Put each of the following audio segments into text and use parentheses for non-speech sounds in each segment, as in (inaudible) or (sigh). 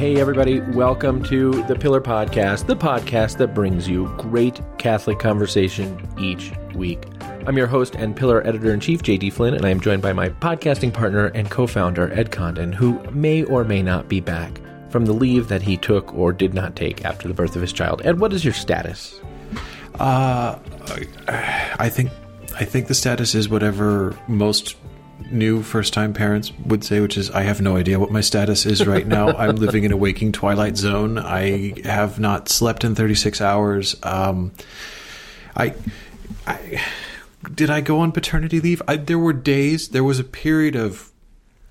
Hey, everybody, welcome to the Pillar Podcast, the podcast that brings you great Catholic conversation each week. I'm your host and Pillar Editor in Chief, JD Flynn, and I am joined by my podcasting partner and co founder, Ed Condon, who may or may not be back from the leave that he took or did not take after the birth of his child. Ed, what is your status? Uh, I think I think the status is whatever most new first time parents would say, which is I have no idea what my status is right now. (laughs) I'm living in a waking twilight zone. I have not slept in 36 hours. Um, I, I did I go on paternity leave? I, there were days. There was a period of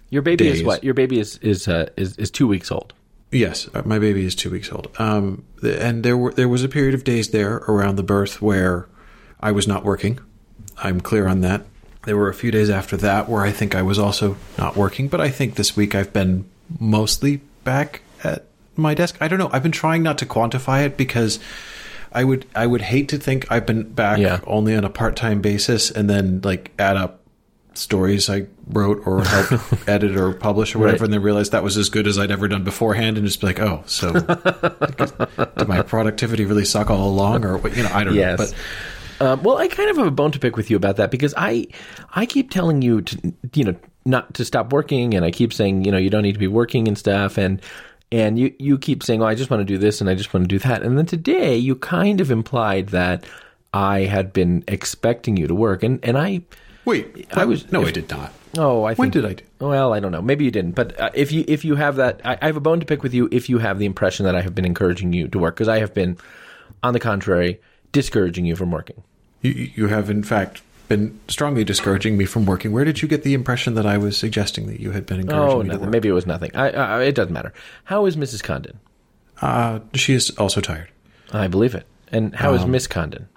Your baby is what? Your baby is is uh, is, is two weeks old. Yes, uh, my baby is two weeks old. Um, and there were there was a period of days there around the birth where I was not working. I'm clear on that. There were a few days after that where I think I was also not working, but I think this week I've been mostly back at my desk. I don't know. I've been trying not to quantify it because I would I would hate to think I've been back Yeah. only on a part time basis and then like add up stories I wrote or helped (laughs) edit or publish or whatever, Right. and then realize that was as good as I'd ever done beforehand, and just be like, oh, so (laughs) did my productivity really suck all along, or what? You know, I don't Yes. know. But Um, well, I kind of have a bone to pick with you about that because I, I keep telling you to, you know, not to stop working, and I keep saying, you know, you don't need to be working and stuff, and and you you keep saying, oh, I just want to do this and I just want to do that, and then today you kind of implied that I had been expecting you to work, and and I, wait, I was- no, if- I did not. oh, I think, When did I do? Well, I don't know. Maybe you didn't, but uh, if you if you have that, I, I have a bone to pick with you. If you have the impression that I have been encouraging you to work, because I have been, on the contrary, discouraging you from working. You, you have in fact been strongly discouraging me from working. Where did you get the impression that I was suggesting that you had been encouraging Oh, me to nothing. work? Maybe it was nothing. I, I, it doesn't matter. How is Mrs. Condon? Uh, she is also tired. I believe it. And how Um, is Miss Condon?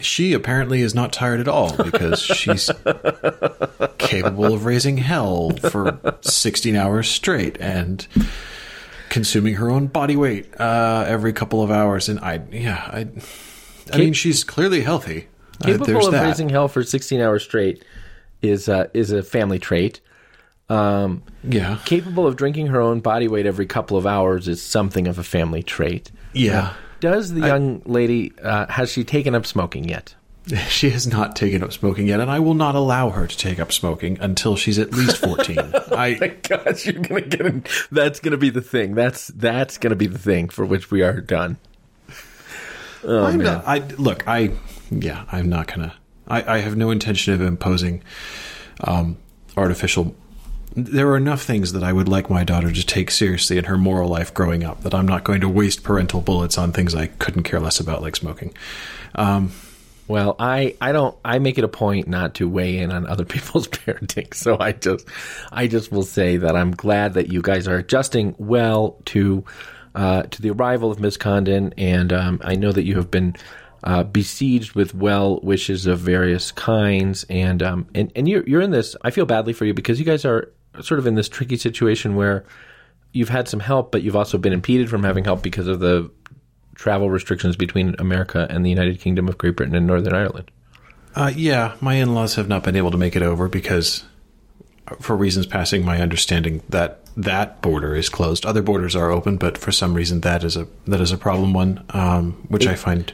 She apparently is not tired at all because she's (laughs) capable of raising hell for 16 hours straight and consuming her own body weight uh, every couple of hours. And I, yeah, I, I mean, she's clearly healthy. Uh, Capable there's of that. raising hell for 16 hours straight is uh, is a family trait. Um, yeah, capable of drinking her own body weight every couple of hours is something of a family trait. yeah. Does the young lady uh, has she taken up smoking yet? (laughs) She has not taken up smoking yet, and I will not allow her to take up smoking until she's at least 14. (laughs) I, Gosh, you're gonna get in. That's gonna be the thing. That's that's gonna be the thing for which we are done. Oh I'm man. not, I look, I yeah, I'm not gonna. I, I have no intention of imposing um, artificial. There are enough things that I would like my daughter to take seriously in her moral life growing up that I'm not going to waste parental bullets on things I couldn't care less about, like smoking. Um, Well, I, I don't I make it a point not to weigh in on other (laughs) people's parenting. So I just I just will say that I'm glad that you guys are adjusting well to uh, to the arrival of Miss Condon, and um, I know that you have been uh, besieged with well wishes of various kinds, and um, and and you're you're in this. I feel badly for you because you guys are sort of in this tricky situation where you've had some help, but you've also been impeded from having help because of the travel restrictions between America and the United Kingdom of Great Britain and Northern Ireland. uh, yeah, my in-laws have not been able to make it over because, for reasons passing my understanding, that that border is closed. Other borders are open, but for some reason that is a that is a problem one, um, which I find.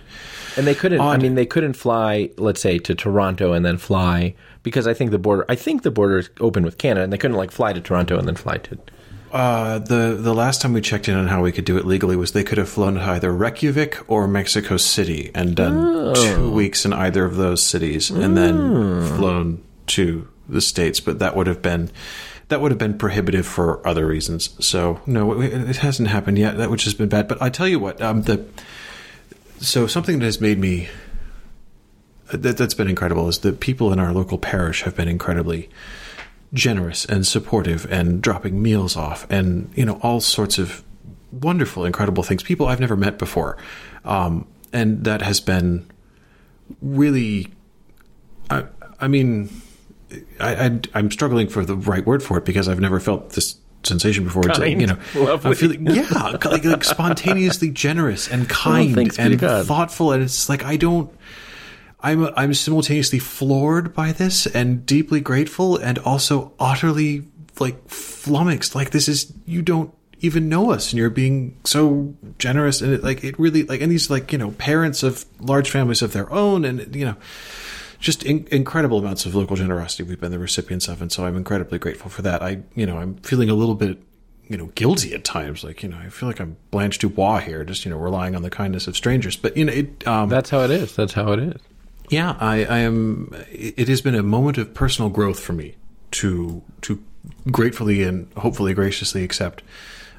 And they couldn't. I mean, they couldn't fly, let's say, to Toronto and then fly because I think the border. I think the border is open with Canada, and they couldn't like fly to Toronto and then fly to. Uh, the the last time we checked in on how we could do it legally was they could have flown to either Reykjavik or Mexico City and done two weeks in either of those cities and then flown to the states. But that would have been that would have been prohibitive for other reasons. So no, it, hasn't happened yet. That which has been bad. But I tell you what, um, the so something that has made me that that's been incredible is the people in our local parish have been incredibly generous and supportive and dropping meals off and you know all sorts of wonderful incredible things people i've never met before um, and that has been really i, I mean I, I i'm struggling for the right word for it because i've never felt this sensation before It's, Kind. you know (laughs) Lovely. i'm feeling yeah like, like spontaneously generous and kind and God. thoughtful and it's like i don't I'm I'm simultaneously floored by this and deeply grateful and also utterly like flummoxed. Like this is you don't even know us and you're being so generous and it like it really like and these like you know parents of large families of their own and you know just in, incredible amounts of local generosity we've been the recipients of and so i'm incredibly grateful for that i you know i'm feeling a little bit you know guilty at times like you know i feel like i'm blanche dubois here just you know relying on the kindness of strangers but you know it um, That's how it is. That's how it is. yeah, I, I am. It has been a moment of personal growth for me to to gratefully and hopefully graciously accept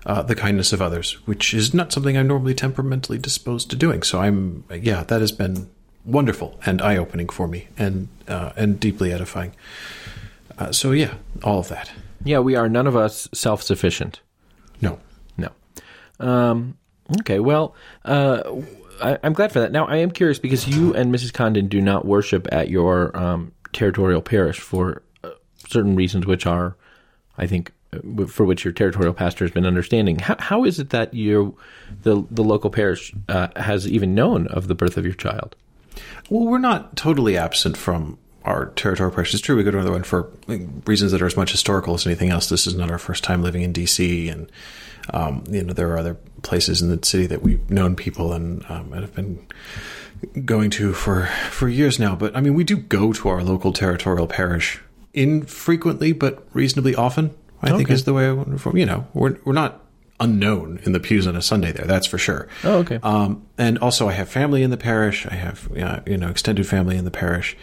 uh, the kindness of others, which is not something I'm normally temperamentally disposed to doing. So I'm, yeah, that has been wonderful and eye opening for me, and uh, and deeply edifying. Uh, so yeah, all of that. Yeah, we are none of us self sufficient. No, No. Um, okay, well, uh, I, I'm glad for that. Now, I am curious because you and Mrs. Condon do not worship at your um, territorial parish for uh, certain reasons, which are, I think, uh, for which your territorial pastor has been understanding. How, how is it that you, the the local parish, uh, has even known of the birth of your child? Well, we're not totally absent from our territorial parish. It's true we go to another one for reasons that are as much historical as anything else. This is not our first time living in D.C. and um, you know there are other places in the city that we've known people and, um, and have been going to for for years now. But I mean, we do go to our local territorial parish infrequently, but reasonably often. I think is the way I want to form. You know, we're we're not unknown in the pews on a Sunday there. That's for sure. Oh, okay. Um, and also, I have family in the parish. I have uh, you know extended family in the parish,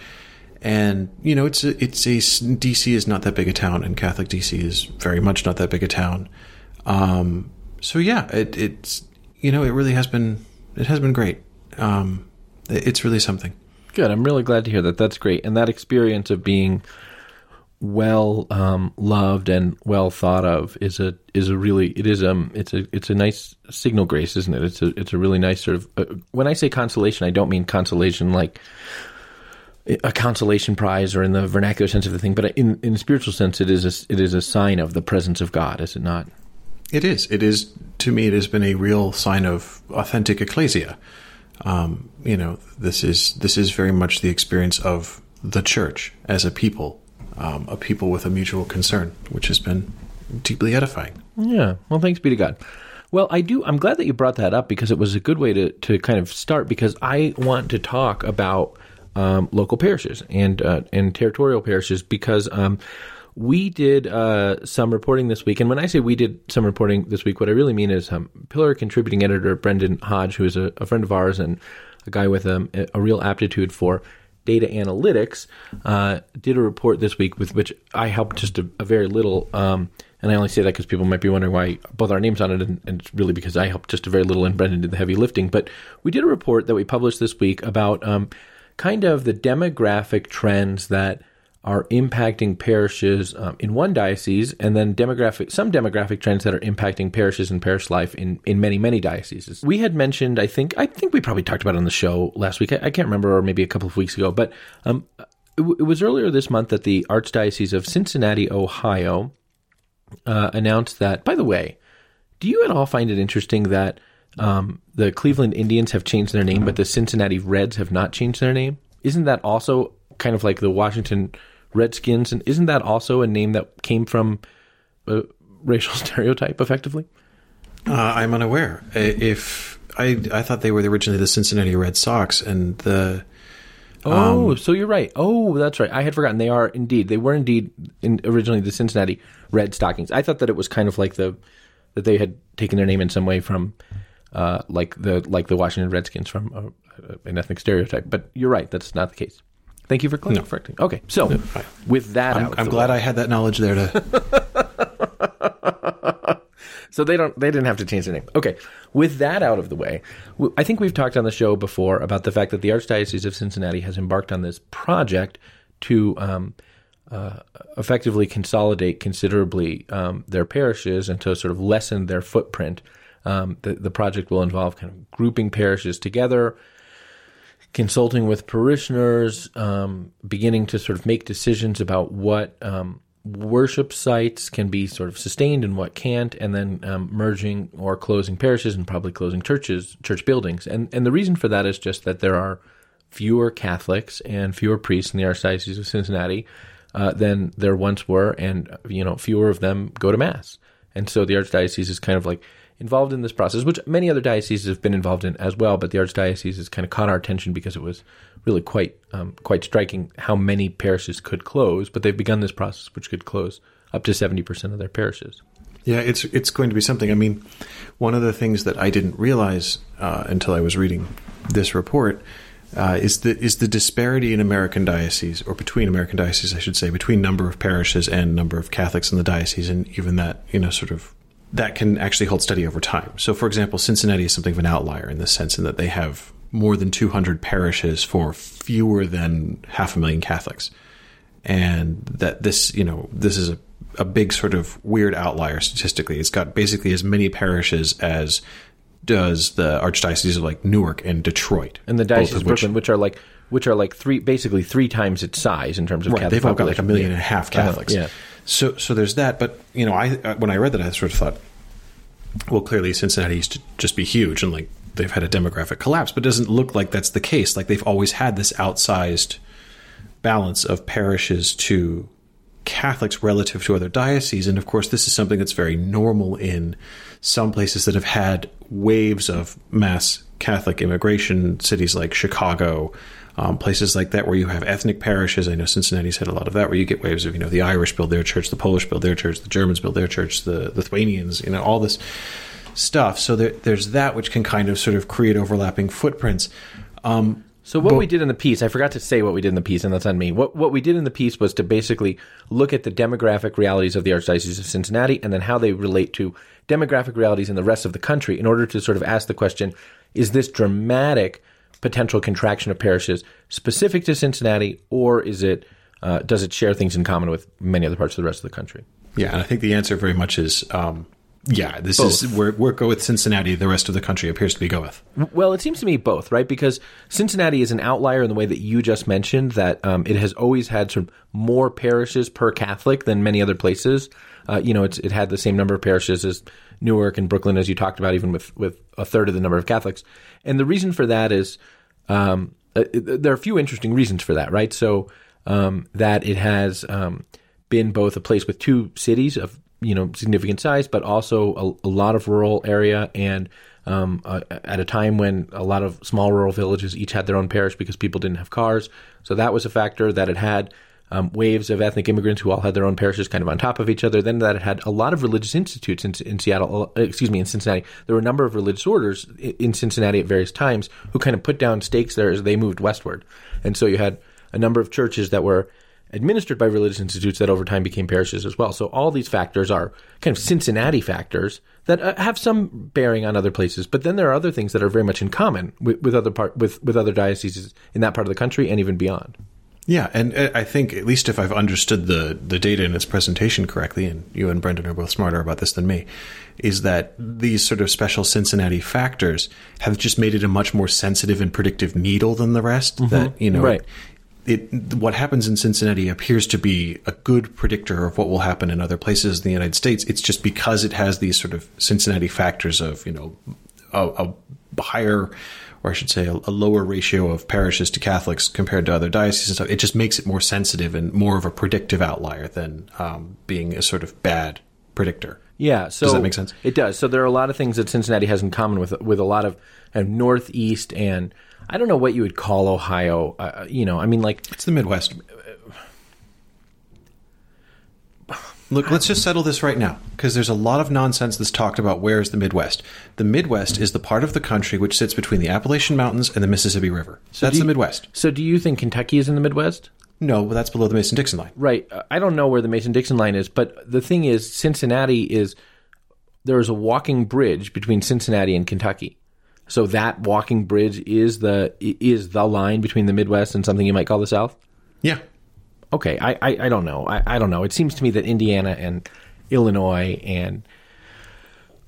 and you know it's a, it's a DC is not that big a town, and Catholic DC is very much not that big a town. Um, so yeah, it, it's you know it really has been it has been great. Um, it- it's really something. Good. I'm really glad to hear that. That's great. And that experience of being well um, loved and well thought of is a is a really it is um it's a it's a nice signal grace, isn't it? It's a it's a really nice sort of uh, when I say consolation, I don't mean consolation like a consolation prize or in the vernacular sense of the thing, but in in a spiritual sense, it is a, it is a sign of the presence of God, is it not? It is. It is to me. It has been a real sign of authentic ecclesia. Um, you know, this is this is very much the experience of the church as a people, um, a people with a mutual concern, which has been deeply edifying. Yeah. Well, thanks be to God. Well, I do. I'm glad that you brought that up because it was a good way to to kind of start because I want to talk about um, local parishes and uh, and territorial parishes because um, we did uh, some reporting this week, and when I say we did some reporting this week, what I really mean is um, Pillar contributing editor Brendan Hodge, who is a, a friend of ours and a guy with um, a, a real aptitude for data analytics, uh, did a report this week with which I helped just a, a very little. Um, and I only say that because people might be wondering why both our names on it, and, and it's really because I helped just a very little and Brendan did the heavy lifting. But we did a report that we published this week about um, kind of the demographic trends that are impacting parishes um, in one diocese, and then demographic some demographic trends that are impacting parishes and parish life in, in many many dioceses. We had mentioned, I think, I think we probably talked about it on the show last week. I, I can't remember, or maybe a couple of weeks ago, but um, it, w- it was earlier this month that the Archdiocese of Cincinnati, Ohio, uh, announced that. By the way, do you at all find it interesting that um, the Cleveland Indians have changed their name, but the Cincinnati Reds have not changed their name? Isn't that also kind of like the Washington Redskins? And isn't that also a name that came from a (laughs) racial stereotype, effectively? Uh, I'm unaware. If I I thought they were originally the Cincinnati Red Sox, and the Oh, so you're right. Oh, that's right. I had forgotten. They are indeed. They were indeed in, originally the Cincinnati Red Stockings. I thought that it was kind of like the that they had taken their name in some way from uh, like the like the Washington Redskins from uh, an ethnic stereotype. But you're right. That's not the case. Thank you for correcting. Okay, so with that, I'm, out I'm glad way- I had that knowledge there to. (laughs) So they don't. They didn't have to change their name. Okay. With that out of the way, I think we've talked on the show before about the fact that the Archdiocese of Cincinnati has embarked on this project to um, uh, effectively consolidate considerably um, their parishes and to sort of lessen their footprint. Um, the, the project will involve kind of grouping parishes together, consulting with parishioners, um, beginning to sort of make decisions about what um, worship sites can be sort of sustained and what can't, and then um, merging or closing parishes and probably closing churches, church buildings. And and the reason for that is just that there are fewer Catholics and fewer priests in the Archdiocese of Cincinnati uh, than there once were, and you know fewer of them go to mass. and so the archdiocese is kind of like involved in this process, which many other dioceses have been involved in as well. But the archdiocese has kind of caught our attention because it was really quite um, quite striking how many parishes could close. But they've begun this process, which could close up to seventy percent of their parishes. Yeah, it's it's going to be something. I mean, one of the things that I didn't realize uh, until I was reading this report uh, is the is the disparity in American dioceses, or between American dioceses, I should say, between number of parishes and number of Catholics in the diocese, and even that you know sort of that can actually hold steady over time. So, for example, Cincinnati is something of an outlier in the sense in that they have more than 200 parishes for fewer than half a million Catholics, and that this you know this is a a big sort of weird outlier statistically. It's got basically as many parishes as does the archdiocese of like Newark and Detroit, and the diocese of Brooklyn, which, which, are like which are like three basically three times its size in terms of right. Catholic They've all got like a million and a half Catholics. Uh, yeah. So so there's that, but you know, I uh, when I read that, I sort of thought, well, clearly Cincinnati used to just be huge and like they've had a demographic collapse, but it doesn't look like that's the case. Like they've always had this outsized balance of parishes to Catholics relative to other dioceses. And of course, this is something that's very normal in some places that have had waves of mass Catholic immigration, cities like Chicago, um, places like that where you have ethnic parishes. I know Cincinnati's had a lot of that, where you get waves of, you know, the Irish build their church, the Polish build their church, the Germans build their church, the Lithuanians, you know, all this stuff. So there, there's that which can kind of sort of create overlapping footprints. Um, so what but, we did in the piece, I forgot to say what we did in the piece, and that's on me. What what we did in the piece was to basically look at the demographic realities of the Archdiocese of Cincinnati and then how they relate to demographic realities in the rest of the country in order to sort of ask the question, is this dramatic potential contraction of parishes specific to Cincinnati, or is it uh, does it share things in common with many other parts of the rest of the country? Yeah, and I think the answer very much is um, yeah, this both. is where we go with Cincinnati. The rest of the country appears to be go with. Well, it seems to me both, right? Because Cincinnati is an outlier in the way that you just mentioned that um, it has always had sort of more parishes per Catholic than many other places. Uh, you know, it had the same number of parishes as Newark and Brooklyn, as you talked about, even with with a third of the number of Catholics. And the reason for that is um, uh, there are a few interesting reasons for that, right? So um, that it has um, been both a place with two cities of you know significant size, but also a, a lot of rural area and um, uh, at a time when a lot of small rural villages each had their own parish because people didn't have cars. So that was a factor that it had. Um, waves of ethnic immigrants who all had their own parishes kind of on top of each other. Then that had a lot of religious institutes in, in Seattle, uh, excuse me, in Cincinnati. There were a number of religious orders in Cincinnati at various times who kind of put down stakes there as they moved westward. And so you had a number of churches that were administered by religious institutes that over time became parishes as well. So all these factors are kind of Cincinnati factors that uh, have some bearing on other places, but then there are other things that are very much in common with, with other part with with other dioceses in that part of the country and even beyond. Yeah, and uh, I think at least if I've understood the the data in its presentation correctly, and you and Brendan are both smarter about this than me, is that these sort of special Cincinnati factors have just made it a much more sensitive and predictive needle than the rest. Mm-hmm. That you know, right it what happens in Cincinnati appears to be a good predictor of what will happen in other places in the United States. It's just because it has these sort of Cincinnati factors of you know a, a higher, or I should say, a, a, lower ratio of parishes to Catholics compared to other dioceses and stuff. It just makes it more sensitive and more of a predictive outlier than um, being a sort of bad predictor. Yeah, so does that make sense? It does. So there are a lot of things that Cincinnati has in common with with a lot of, of northeast and I don't know what you would call Ohio. Uh, you know, I mean, like it's the Midwest. Look, let's just settle this right now because there's a lot of nonsense that's talked about where is the Midwest. The Midwest is the part of the country which sits between the Appalachian Mountains and the Mississippi River. So that's you, the Midwest. So do you think Kentucky is in the Midwest? No, that's below the Mason Dixon line. Right. I don't know where the Mason Dixon line is, but the thing is, Cincinnati is there is a walking bridge between Cincinnati and Kentucky. So that walking bridge is the is the line between the Midwest and something you might call the South. Yeah. Okay. I I, I don't know. I, I don't know. It seems to me that Indiana and Illinois and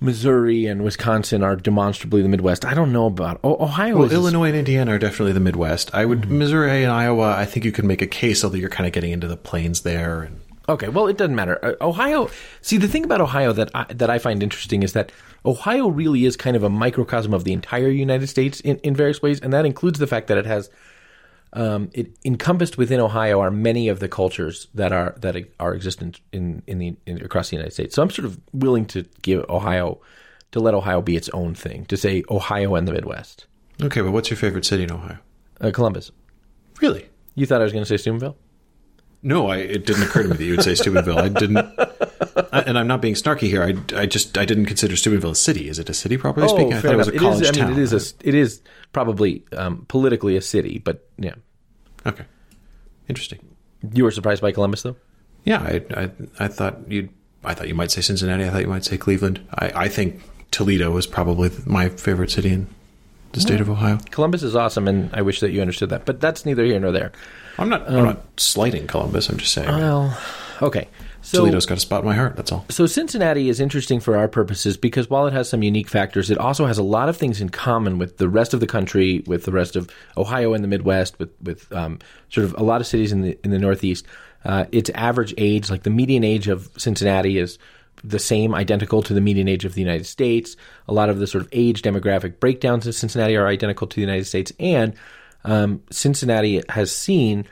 Missouri and Wisconsin are demonstrably the Midwest. I don't know about Ohio. Well, Illinois and Indiana are definitely the Midwest. I would mm-hmm. Missouri and Iowa. I think you could make a case, although you're kind of getting into the plains there. And okay, well, it doesn't matter. Uh, Ohio. See, the thing about Ohio that I, that I find interesting is that Ohio really is kind of a microcosm of the entire United States in, in various ways, and that includes the fact that it has um, it encompassed within Ohio are many of the cultures that are that are existent in in the in, across the United States. So I'm sort of willing to give Ohio to let Ohio be its own thing, to say Ohio and the Midwest. Okay, but what's your favorite city in Ohio? Uh, Columbus. Really? You thought I was going to say Steubenville? No, I, it didn't occur to me that you would say Steubenville. I didn't, I, and I'm not being snarky here. I, I just I didn't consider Steubenville a city. Is it a city properly speaking? I thought it was a enough. college is, I town. mean, it is a, it is probably um, politically a city, but yeah. Okay, interesting. You were surprised by Columbus, though. Yeah, I, I I thought you I thought you might say Cincinnati. I thought you might say Cleveland. I, I think Toledo was probably my favorite city in the state of Ohio. Columbus is awesome, and I wish that you understood that. But that's neither here nor there. I'm not I'm um, not slighting Columbus. I'm just saying Well, okay. So Toledo's got a spot in my heart. That's all. So Cincinnati is interesting for our purposes because while it has some unique factors, it also has a lot of things in common with the rest of the country, with the rest of Ohio and the Midwest, with with um, sort of a lot of cities in the in the Northeast. Uh, its average age, like the median age of Cincinnati, is the same, identical to the median age of the United States. A lot of the sort of age demographic breakdowns of Cincinnati are identical to the United States, and um, Cincinnati has seen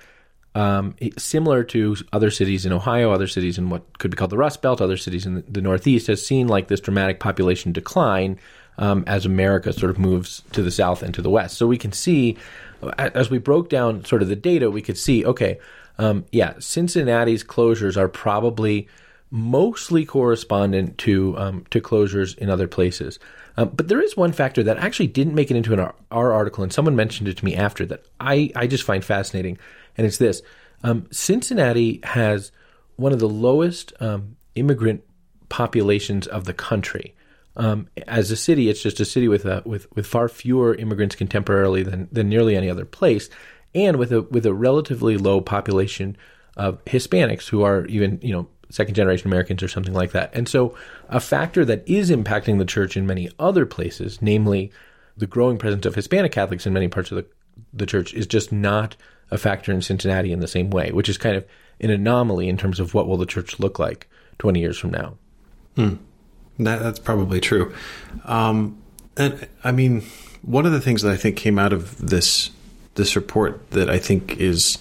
um, similar to other cities in Ohio, other cities in what could be called the Rust Belt, other cities in the, the Northeast, has seen like this dramatic population decline um, as America sort of moves to the south and to the west. So we can see, as we broke down sort of the data, we could see, okay, um, yeah, Cincinnati's closures are probably mostly correspondent to um, to closures in other places. Um, but there is one factor that actually didn't make it into an, our article, and someone mentioned it to me after that I, I just find fascinating, and it's this: um, Cincinnati has one of the lowest um, immigrant populations of the country. Um, as a city, it's just a city with a, with with far fewer immigrants contemporarily than than nearly any other place, and with a with a relatively low population of Hispanics who are even you know second generation Americans or something like that. And so, a factor that is impacting the church in many other places, namely the growing presence of Hispanic Catholics in many parts of the the church, is just not a factor in Cincinnati in the same way, which is kind of an anomaly in terms of what will the church look like twenty years from now. That, that's probably true. Um, and I mean, one of the things that I think came out of this this report that I think is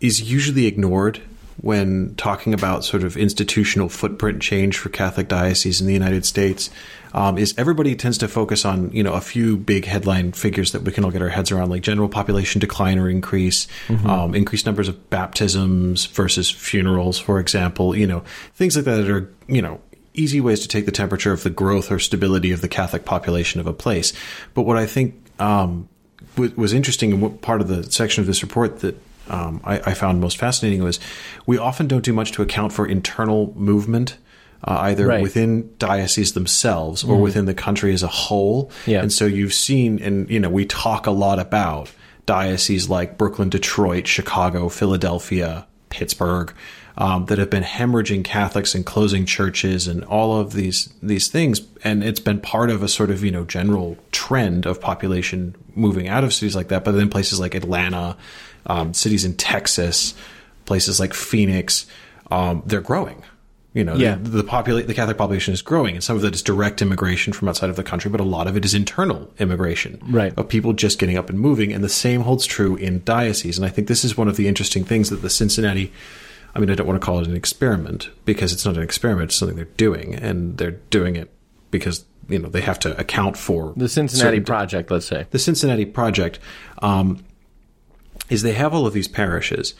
is usually ignored when talking about sort of institutional footprint change for Catholic dioceses in the United States um, is everybody tends to focus on you know a few big headline figures that we can all get our heads around, like general population decline or increase, um, increased numbers of baptisms versus funerals, for example. You know things like that that are you know easy ways to take the temperature of the growth or stability of the Catholic population of a place. But what I think um, was interesting and what part of the section of this report that um, I, I found most fascinating was we often don't do much to account for internal movement. Uh, either Right. within dioceses themselves or within the country as a whole, Yeah. and so you've seen, and you know, we talk a lot about dioceses like Brooklyn, Detroit, Chicago, Philadelphia, Pittsburgh, um, that have been hemorrhaging Catholics and closing churches and all of these these things, and it's been part of a sort of you know general trend of population moving out of cities like that. But then places like Atlanta, um, cities in Texas, places like Phoenix, um, they're growing. You know, Yeah. the, the popula- the Catholic population is growing, and some of that is direct immigration from outside of the country, but a lot of it is internal immigration, Right. Of people just getting up and moving, and the same holds true in dioceses. And I think this is one of the interesting things that the Cincinnati. I mean, I don't want to call it an experiment because it's not an experiment; it's something they're doing, and they're doing it because you know they have to account for The Cincinnati certain- Project, let's say. the Cincinnati project um, is they have all of these parishes,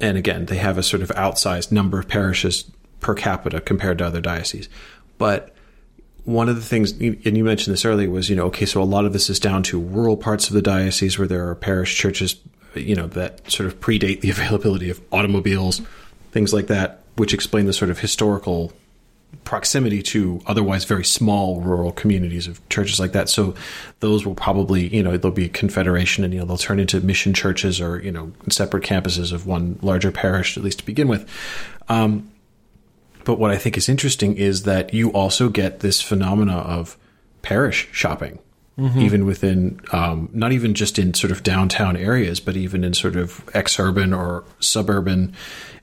and again, they have a sort of outsized number of parishes per capita compared to other dioceses. But one of the things, and you mentioned this earlier, was you know, okay, so a lot of this is down to rural parts of the diocese where there are parish churches, you know, that sort of predate the (laughs) availability of automobiles, things like that, which explain the sort of historical proximity to otherwise very small rural communities of churches like that. So those will probably, you know, there'll be a confederation and, you know, they'll turn into mission churches or, you know, separate campuses of one larger parish, at least to begin with. Um, but what I think is interesting is that you also get this phenomena of parish shopping even within um, not even just in sort of downtown areas, but even in sort of ex-urban or suburban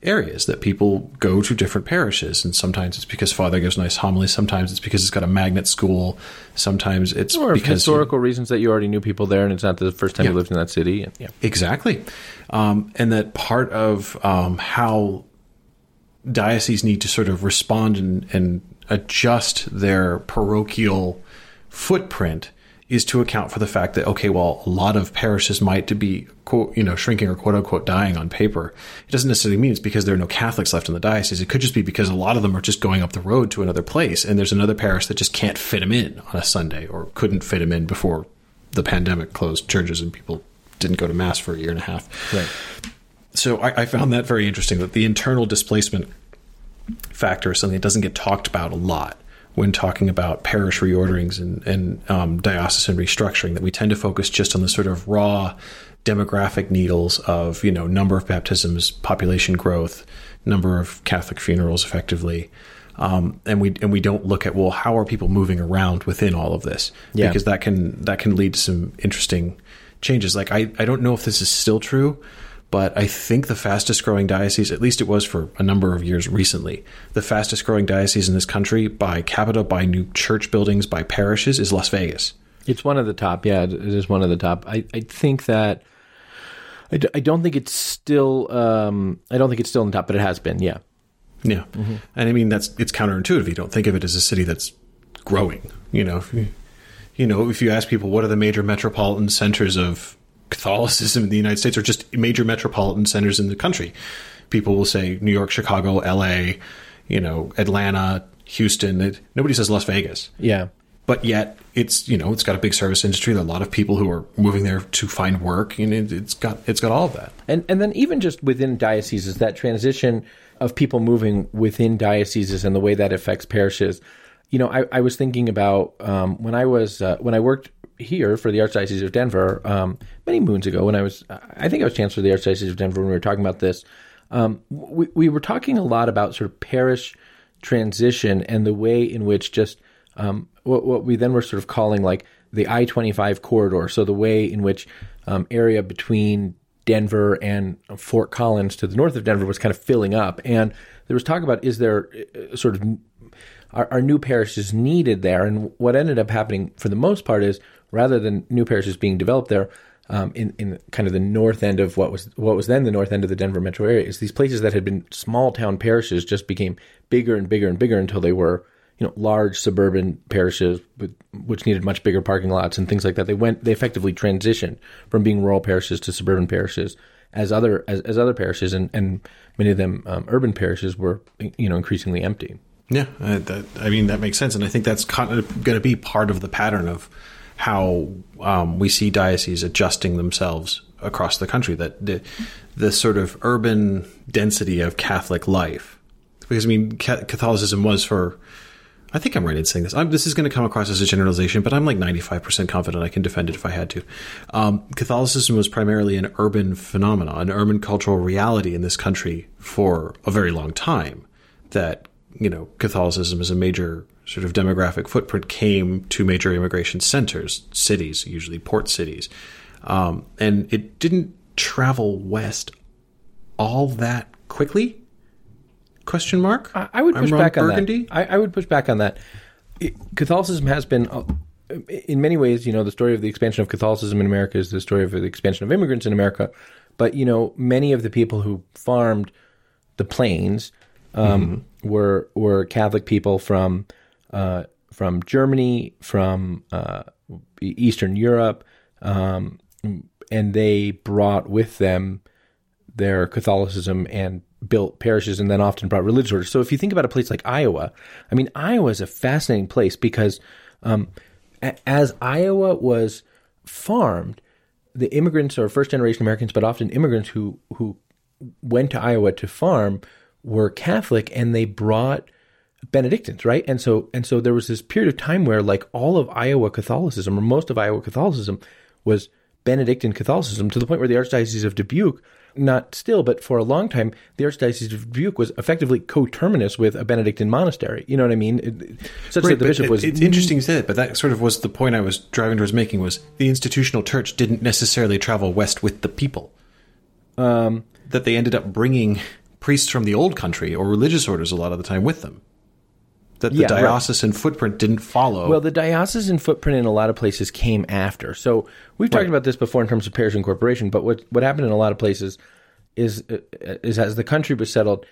areas that people go to different parishes. And sometimes it's because Father gives nice homilies. Sometimes it's because it's got a magnet school. Sometimes it's Or because historical reasons that you already knew people there, and it's not the first time you lived in that city. Yeah. Exactly. Um, and that part of um, how dioceses need to sort of respond and, and adjust their parochial footprint is to account for the fact that okay, well, a lot of parishes might to be quote you know shrinking or quote unquote dying on paper. It doesn't necessarily mean it's because there are no Catholics left in the diocese. It could just be because a lot of them are just going up the road to another place, and there's another parish that just can't fit them in on a Sunday or couldn't fit them in before the pandemic closed churches and people didn't go to mass for a year and a half Right. so I, I found that very interesting that the internal displacement factor is something that doesn't get talked about a lot when talking about parish reorderings and, and um, diocesan restructuring that we tend to focus just on the sort of raw demographic needles of you know number of baptisms population growth number of catholic funerals effectively. Um, and we and we don't look at well how are people moving around within all of this? Yeah. because that can that can lead to some interesting changes. Like I, I don't know if this is still true but I think the fastest growing diocese, at least it was for a number of years recently, the fastest growing diocese in this country by capita, by new church buildings, by parishes is Las Vegas. It's one of the top. Yeah, it is one of the top. I, I think that I, d- I don't think it's still um, I don't think it's still the top, but it has been. Yeah. Yeah, and I mean that's it's counterintuitive. You don't think of it as a city that's growing. You know, you know, if you ask people what are the major metropolitan centers of Catholicism in the United States, or just major metropolitan centers in the country, people will say New York, Chicago, L.A., you know, Atlanta, Houston. It, nobody says Las Vegas. Yeah. but yet it's you know it's got a big service industry. There are a lot of people who are moving there to find work, and it, it's got it's got all of that. And and then even just within dioceses, that transition of people moving within dioceses and the way that affects parishes. You know, I, I was thinking about um, when I was uh, when I worked here for the Archdiocese of Denver um, many moons ago. When I was, I think I was chancellor of the Archdiocese of Denver when we were talking about this. Um, we we were talking a lot about sort of parish transition and the way in which just um, what, what we then were sort of calling like the I 25 corridor. So the way in which um, area between Denver and Fort Collins to the north of Denver was kind of filling up. And there was talk about is there uh, sort of our, are new parishes needed there? And what ended up happening for the most part is rather than new parishes being developed there, um, in in kind of the north end of what was what was then the north end of the Denver metro area, is these places that had been small town parishes just became bigger and bigger and bigger until they were you know large suburban parishes with which needed much bigger parking lots and things like that. They went they effectively transitioned from being rural parishes to suburban parishes as other as, as other parishes and, and many of them um, urban parishes were you know increasingly empty. Yeah, I, that, I mean that makes sense, and I think that's going to be part of the pattern of how um, we see dioceses adjusting themselves across the country. That the, the sort of urban density of Catholic life, because I mean Catholicism was for. I think I'm right in saying this. I'm, this is going to come across as a generalization, but I'm like 95% confident I can defend it if I had to. Um, Catholicism was primarily an urban phenomenon, an urban cultural reality in this country for a very long time. That you know, Catholicism is a major sort of demographic footprint came to major immigration centers, cities, usually port cities, um, and it didn't travel west all that quickly. Question mark? I, I would push back on Burgundy? that. I, I would push back on that. It- Catholicism has been, uh, in many ways, you know, the story of the expansion of Catholicism in America is the story of the expansion of immigrants in America. But you know, many of the people who farmed the plains um, were were Catholic people from uh, from Germany, from uh, Eastern Europe, um, and they brought with them their Catholicism and built parishes and then often brought religious orders. So if you think about a place like Iowa, I mean, Iowa is a fascinating place because um, a- as Iowa was farmed, the immigrants or first generation Americans, but often immigrants who who went to Iowa to farm were Catholic and they brought Benedictines, right? And so and so there was this period of time where like all of Iowa Catholicism or most of Iowa Catholicism was Benedictine Catholicism to the point where the Archdiocese of Dubuque not still, but for a long time, the Archdiocese of Dubuque was effectively coterminous with a Benedictine monastery. You know what I mean? It, such that the bishop it- was. It's interesting you say that, but that sort of was the point I was driving towards making. Was the institutional church didn't necessarily travel west with the people. Um, that they ended up bringing priests from the old country or religious orders a lot of the time with them. That the Yeah, right. diocesan footprint didn't follow. Well, the diocesan footprint in a lot of places came after. So we've talked Right. about this before in terms of parish incorporation. But what what happened in a lot of places is is as the country was settled,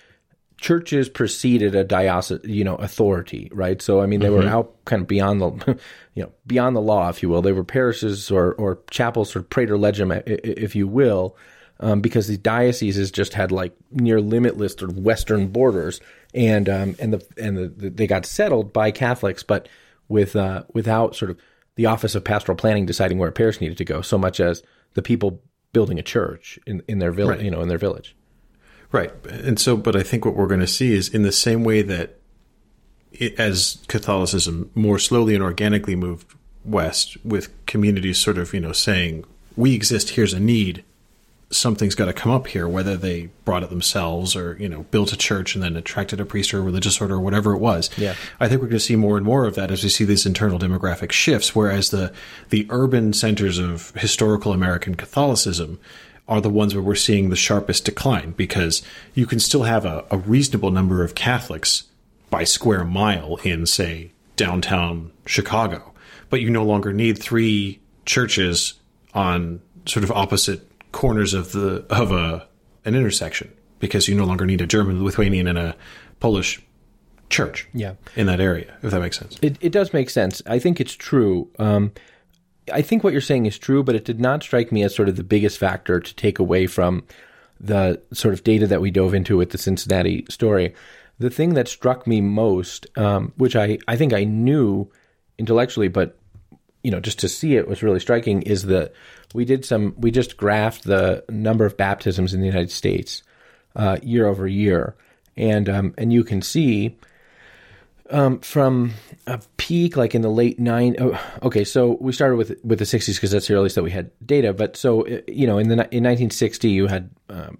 churches preceded a diocese, you know, authority, right? So I mean, they were mm-hmm. out kind of beyond the, (laughs) you know, beyond the law, if you will. They were parishes or or chapels or praeter legem, if you will. Um, because the dioceses just had like near limitless sort of western borders, and um, and the and the, the, they got settled by Catholics, but with uh, without sort of the Office of Pastoral Planning deciding where a parish needed to go, so much as the people building a church in, in their village, Right. you know, in their village. Right. And so, but I think what we're going to see is in the same way that it, as Catholicism more slowly and organically moved west, with communities sort of, you know, saying, we exist, here's a need, something's got to come up here, whether they brought it themselves or, you know, built a church and then attracted a priest or a religious order or whatever it was. Yeah. I think we're going to see more and more of that as we see these internal demographic shifts, whereas the, the urban centers of historical American Catholicism are the ones where we're seeing the sharpest decline because you can still have a, a reasonable number of Catholics by square mile in, say, downtown Chicago, but you no longer need three churches on sort of opposite corners of the of a an intersection because you no longer need a German, Lithuanian, and a Polish church Yeah. in that area, if that makes sense. It, it does make sense. I think it's true. Um, I think what you're saying is true, but it did not strike me as sort of the biggest factor to take away from the sort of data that we dove into with the Cincinnati story. The thing that struck me most, um, which I, I think I knew intellectually, but you know, just to see it was really striking, is that we did some, we just graphed the number of baptisms in the United States uh, year over year, and um, and you can see from a peak like in the late nine oh, okay so we started with with the 60s because that's the earliest that we had data. But so uh, you know in the in 1960 you had um,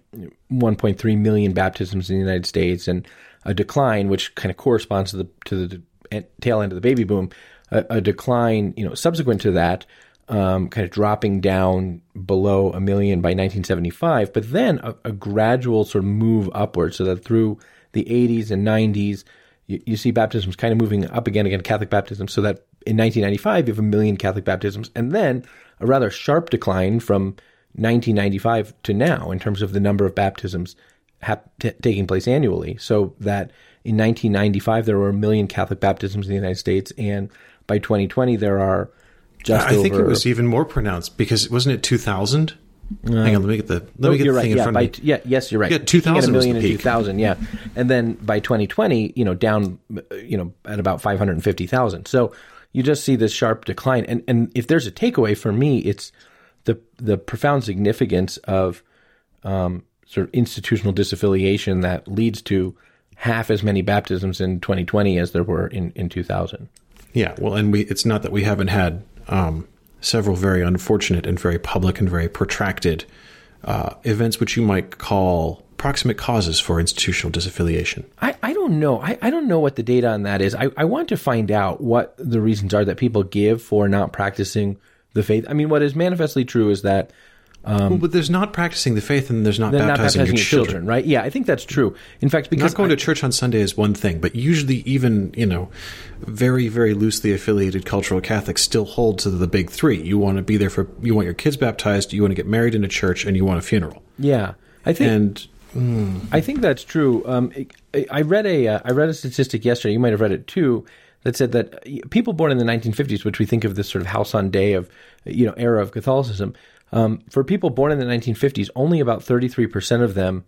1.3 million baptisms in the United States and a decline which kind of corresponds to the to the tail end of the baby boom a, a decline you know subsequent to that um, kind of dropping down below a million by 1975 but then a, a gradual sort of move upwards so that through the 80s and 90s you, you see baptisms kind of moving up again, again, Catholic baptisms, so that in 1995 you have a million Catholic baptisms, and then a rather sharp decline from 1995 to now in terms of the number of baptisms hap- t- taking place annually. So that in 1995 there were a million Catholic baptisms in the United States, and by 2020 there are just I over. think it was even more pronounced because wasn't it 2000? Hang on, let me get the let No, me get the right. thing in Yeah, front by, of me. yeah, yes, you're right. Yeah, 2000 a was the in peak. 2000, yeah, and then by 2020, you know, down, you know, at about 550,000. So you just see this sharp decline. And and if there's a takeaway for me, it's the the profound significance of um, sort of institutional disaffiliation that leads to half as many baptisms in 2020 as there were in in 2000. Yeah, well, and we it's not that we haven't had um, several very unfortunate and very public and very protracted uh, events, which you might call proximate causes for institutional disaffiliation. I, I don't know. I, I don't know what the data on that is. I, I want to find out what the reasons are that people give for not practicing the faith. I mean, what is manifestly true is that well, but there's not practicing the faith, and there's not they're not baptizing, baptizing your children. right? Yeah, I think that's true. In fact, because Not going I- to church on Sunday is one thing, but usually, even you know, very very loosely affiliated cultural Catholics still hold to the big three. You want to be there for you want your kids baptized, you want to get married in a church, and you want a funeral. yeah, I think And I think that's true. Um, I- I read a uh, I read a statistic yesterday. You might have read it too. That said that people born in the 1950s, which we think of this sort of house on day of you know era of Catholicism, um, for people born in the 1950s, only about 33 percent of them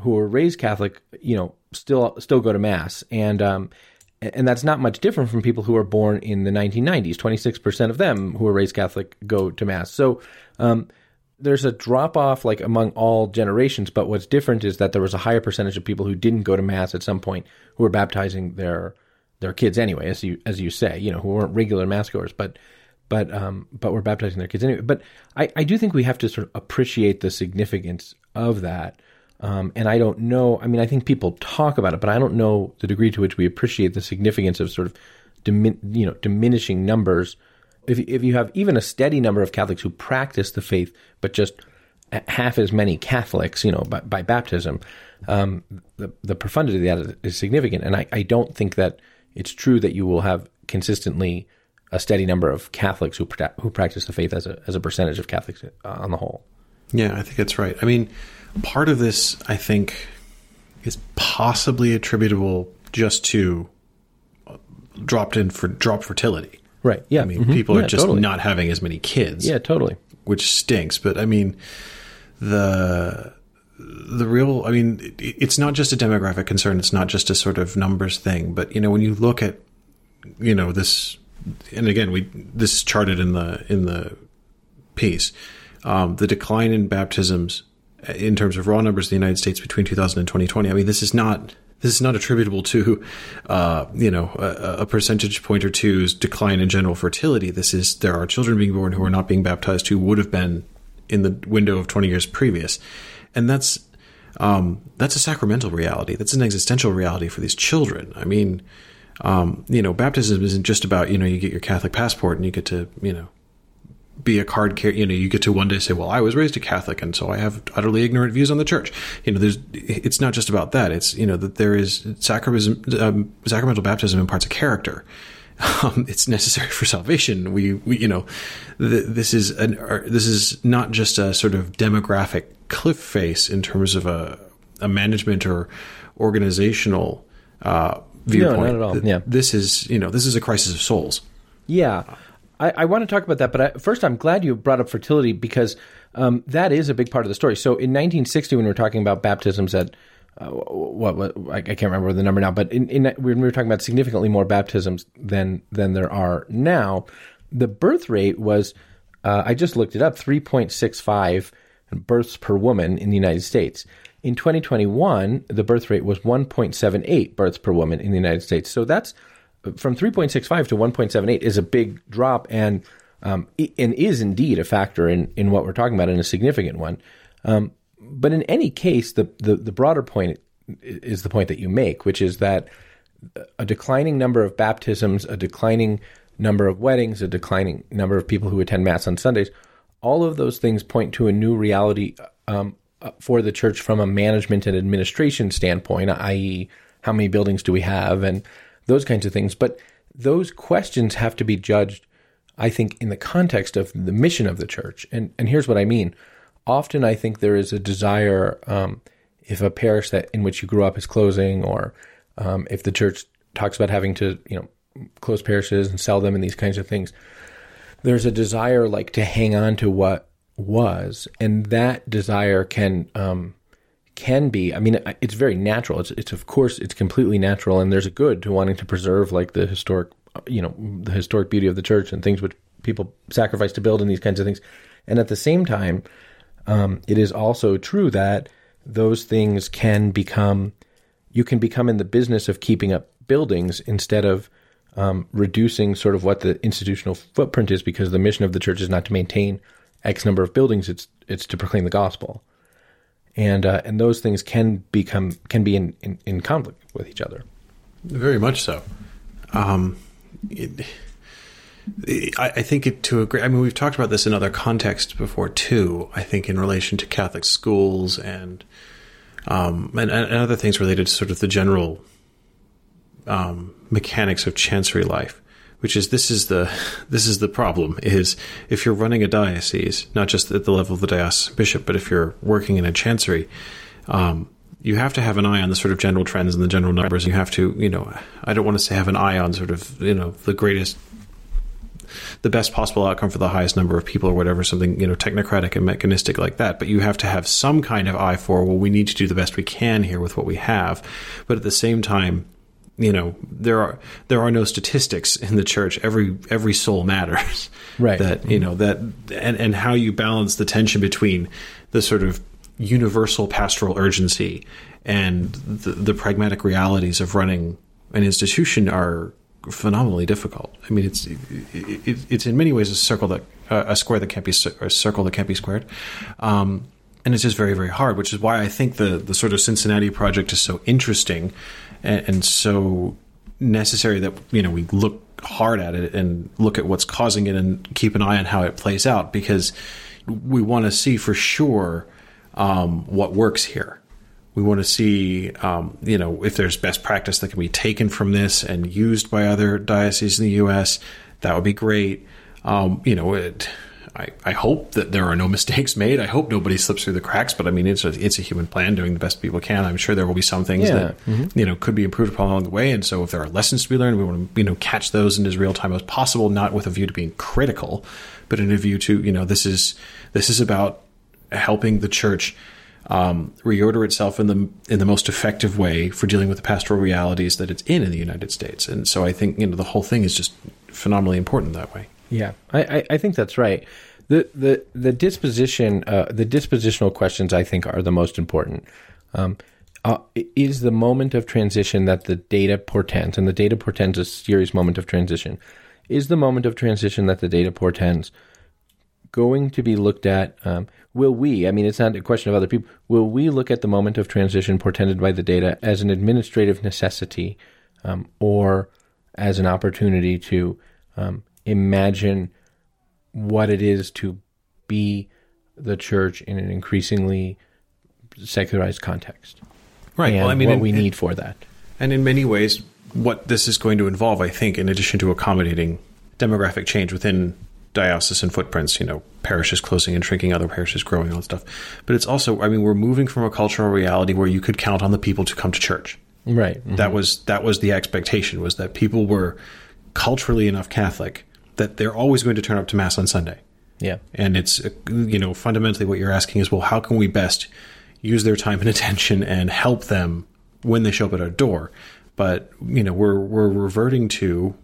who were raised Catholic, you know, still still go to mass, and um, and that's not much different from people who were born in the 1990s. 26 percent of them who were raised Catholic go to mass. So. Um, there's a drop off like among all generations, but what's different is that there was a higher percentage of people who didn't go to mass at some point who were baptizing their their kids anyway, as you as you say, you know, who weren't regular mass goers, but but um but were baptizing their kids anyway. But I, I do think we have to sort of appreciate the significance of that. Um, and I don't know. I mean, I think people talk about it, but I don't know the degree to which we appreciate the significance of sort of, dimin- you know, diminishing numbers. If if you have even a steady number of Catholics who practice the faith, but just half as many Catholics, you know, by, by baptism, um, the the profundity of that is significant. And I, I don't think that it's true that you will have consistently a steady number of Catholics who who practice the faith as a as a percentage of Catholics uh, on the whole. Yeah, I think that's right. I mean, part of this, I think, is possibly attributable just to uh, dropped in for drop fertility. Right. Yeah. I mean, mm-hmm. people are just totally. not having as many kids. Yeah, totally. Which stinks. But I mean, the the real i mean it's not just a demographic concern it's not just a sort of numbers thing but you know when you look at you know this and again we this is charted in the in the piece um, the decline in baptisms in terms of raw numbers in the united states between 2000 and 2020 i mean this is not this is not attributable to, uh, you know, a, a, percentage point or two's decline in general fertility. This is there are children being born who are not being baptized who would have been in the window of 20 years previous and that's um, that's a sacramental reality. That's an existential reality for these children. I mean, um, you know, baptism isn't just about you know you get your Catholic passport and you get to you know be a card carrier. You know, you get to one day say, "Well, I was raised a Catholic, and so I have utterly ignorant views on the church." You know, there's it's not just about that. It's you know that there is sacramental, um, sacramental baptism imparts a character. (laughs) Um, it's necessary for salvation. We, we you know, th- this is an this is not just a sort of demographic cliff face in terms of a, a management or organizational uh, viewpoint. No, not at all. Yeah. This is, you know, this is a crisis of souls. Yeah. I, I want to talk about that, but I, first, I'm glad you brought up fertility because um, that is a big part of the story. So in 1960, when we were talking about baptisms at uh, what, what, I can't remember the number now, but in, in, when we were talking about significantly more baptisms than than there are now, the birth rate was uh, I just looked it up 3.65 births per woman in the United States. In 2021, the birth rate was 1.78 births per woman in the United States. So that's from 3.65 to 1.78 is a big drop and um, and is indeed a factor in, in what we're talking about and a significant one. Um, but in any case, the, the, the broader point is the point that you make, which is that a declining number of baptisms, a declining number of weddings, a declining number of people who attend Mass on Sundays all of those things point to a new reality um, uh, for the church from a management and administration standpoint, i.e., how many buildings do we have, and those kinds of things. But those questions have to be judged, I think, in the context of the mission of the church. And and here's what I mean. Often, I think there is a desire, um, if a parish that in which you grew up is closing, or um, if the church talks about having to, you know, close parishes and sell them and these kinds of things there's a desire like to hang on to what was, and that desire can um, can be. I mean, it's very natural. It's it's of course it's completely natural, and there's a good to wanting to preserve like the historic, you know, the historic beauty of the church and things which people sacrifice to build and these kinds of things. And at the same time, um, it is also true that those things can become you can become in the business of keeping up buildings instead of um, reducing sort of what the institutional footprint is because the mission of the church is not to maintain X number of buildings, it's it's to proclaim the gospel. And uh, and those things can become can be in, in, in conflict with each other. Very much so. Um, it, I, I think it to agree. I mean, we've talked about this in other contexts before too. I think in relation to Catholic schools and um, and, and other things related to sort of the general um, mechanics of chancery life, which is this is the (laughs) this is the problem is if you're running a diocese, not just at the level of the diocesan bishop, but if you're working in a chancery, um, you have to have an eye on the sort of general trends and the general numbers. You have to, you know, I don't want to say have an eye on sort of, you know, the greatest, the best possible outcome for the highest number of people or whatever, something, you know, technocratic and mechanistic like that. But you have to have some kind of eye for, well, we need to do the best we can here with what we have. But at the same time, you know there are there are no statistics in the church. Every every soul matters. (laughs) Right. That you know that and and how you balance the tension between the sort of universal pastoral urgency and the, the pragmatic realities of running an institution are phenomenally difficult. I mean it's it, it, it's in many ways a circle that uh, a square that can't be a circle that can't be squared. Um, and it's just very very hard which is why i think the the sort of cincinnati project is so interesting and, and so necessary that you know we look hard at it and look at what's causing it and keep an eye on how it plays out because we want to see for sure um, what works here we want to see, um, you know, if there's best practice that can be taken from this and used by other dioceses in the U.S. That would be great. Um, you know, it, I, I hope that there are no (laughs) mistakes made. I hope nobody slips through the cracks. But I mean, it's a, it's a human plan doing the best people can. I'm sure there will be some things Yeah. that Mm-hmm. you know could be improved upon along the way. And so, if there are lessons to be learned, we want to you know catch those in as real time as possible, not with a view to being critical, but in a view to you know this is this is about helping the church um, reorder itself in the in the most effective way for dealing with the pastoral realities that it's in in the United States. And so, I think you know the whole thing is just phenomenally important that way. Yeah, I, I, I think that's right. The the the disposition uh, the dispositional questions I think are the most important. Um, uh, is the moment of transition that the data portends, and the data portends a serious moment of transition. Is the moment of transition that the data portends going to be looked at? Um, will we? I mean, it's not a question of other people. Will we look at the moment of transition portended by the data as an administrative necessity, um, or as an opportunity to um, imagine what it is to be the church in an increasingly secularized context, Right. well, I mean, what in- we need for that. And in many ways, what this is going to involve, I think, in addition to accommodating demographic change within diocesan footprints, you know, parishes closing and shrinking, other parishes growing, all that stuff. But it's also, I mean, we're moving from a cultural reality where you could count on the people to come to church. Right. That mm-hmm. was that was the expectation was that people were culturally enough Catholic that they're always going to turn up to mass on Sunday. Yeah. And it's, you know, fundamentally what you're asking is, well, how can we best use their time and (laughs) attention and help them when they show up at our door? But, you know, we're, we're reverting to,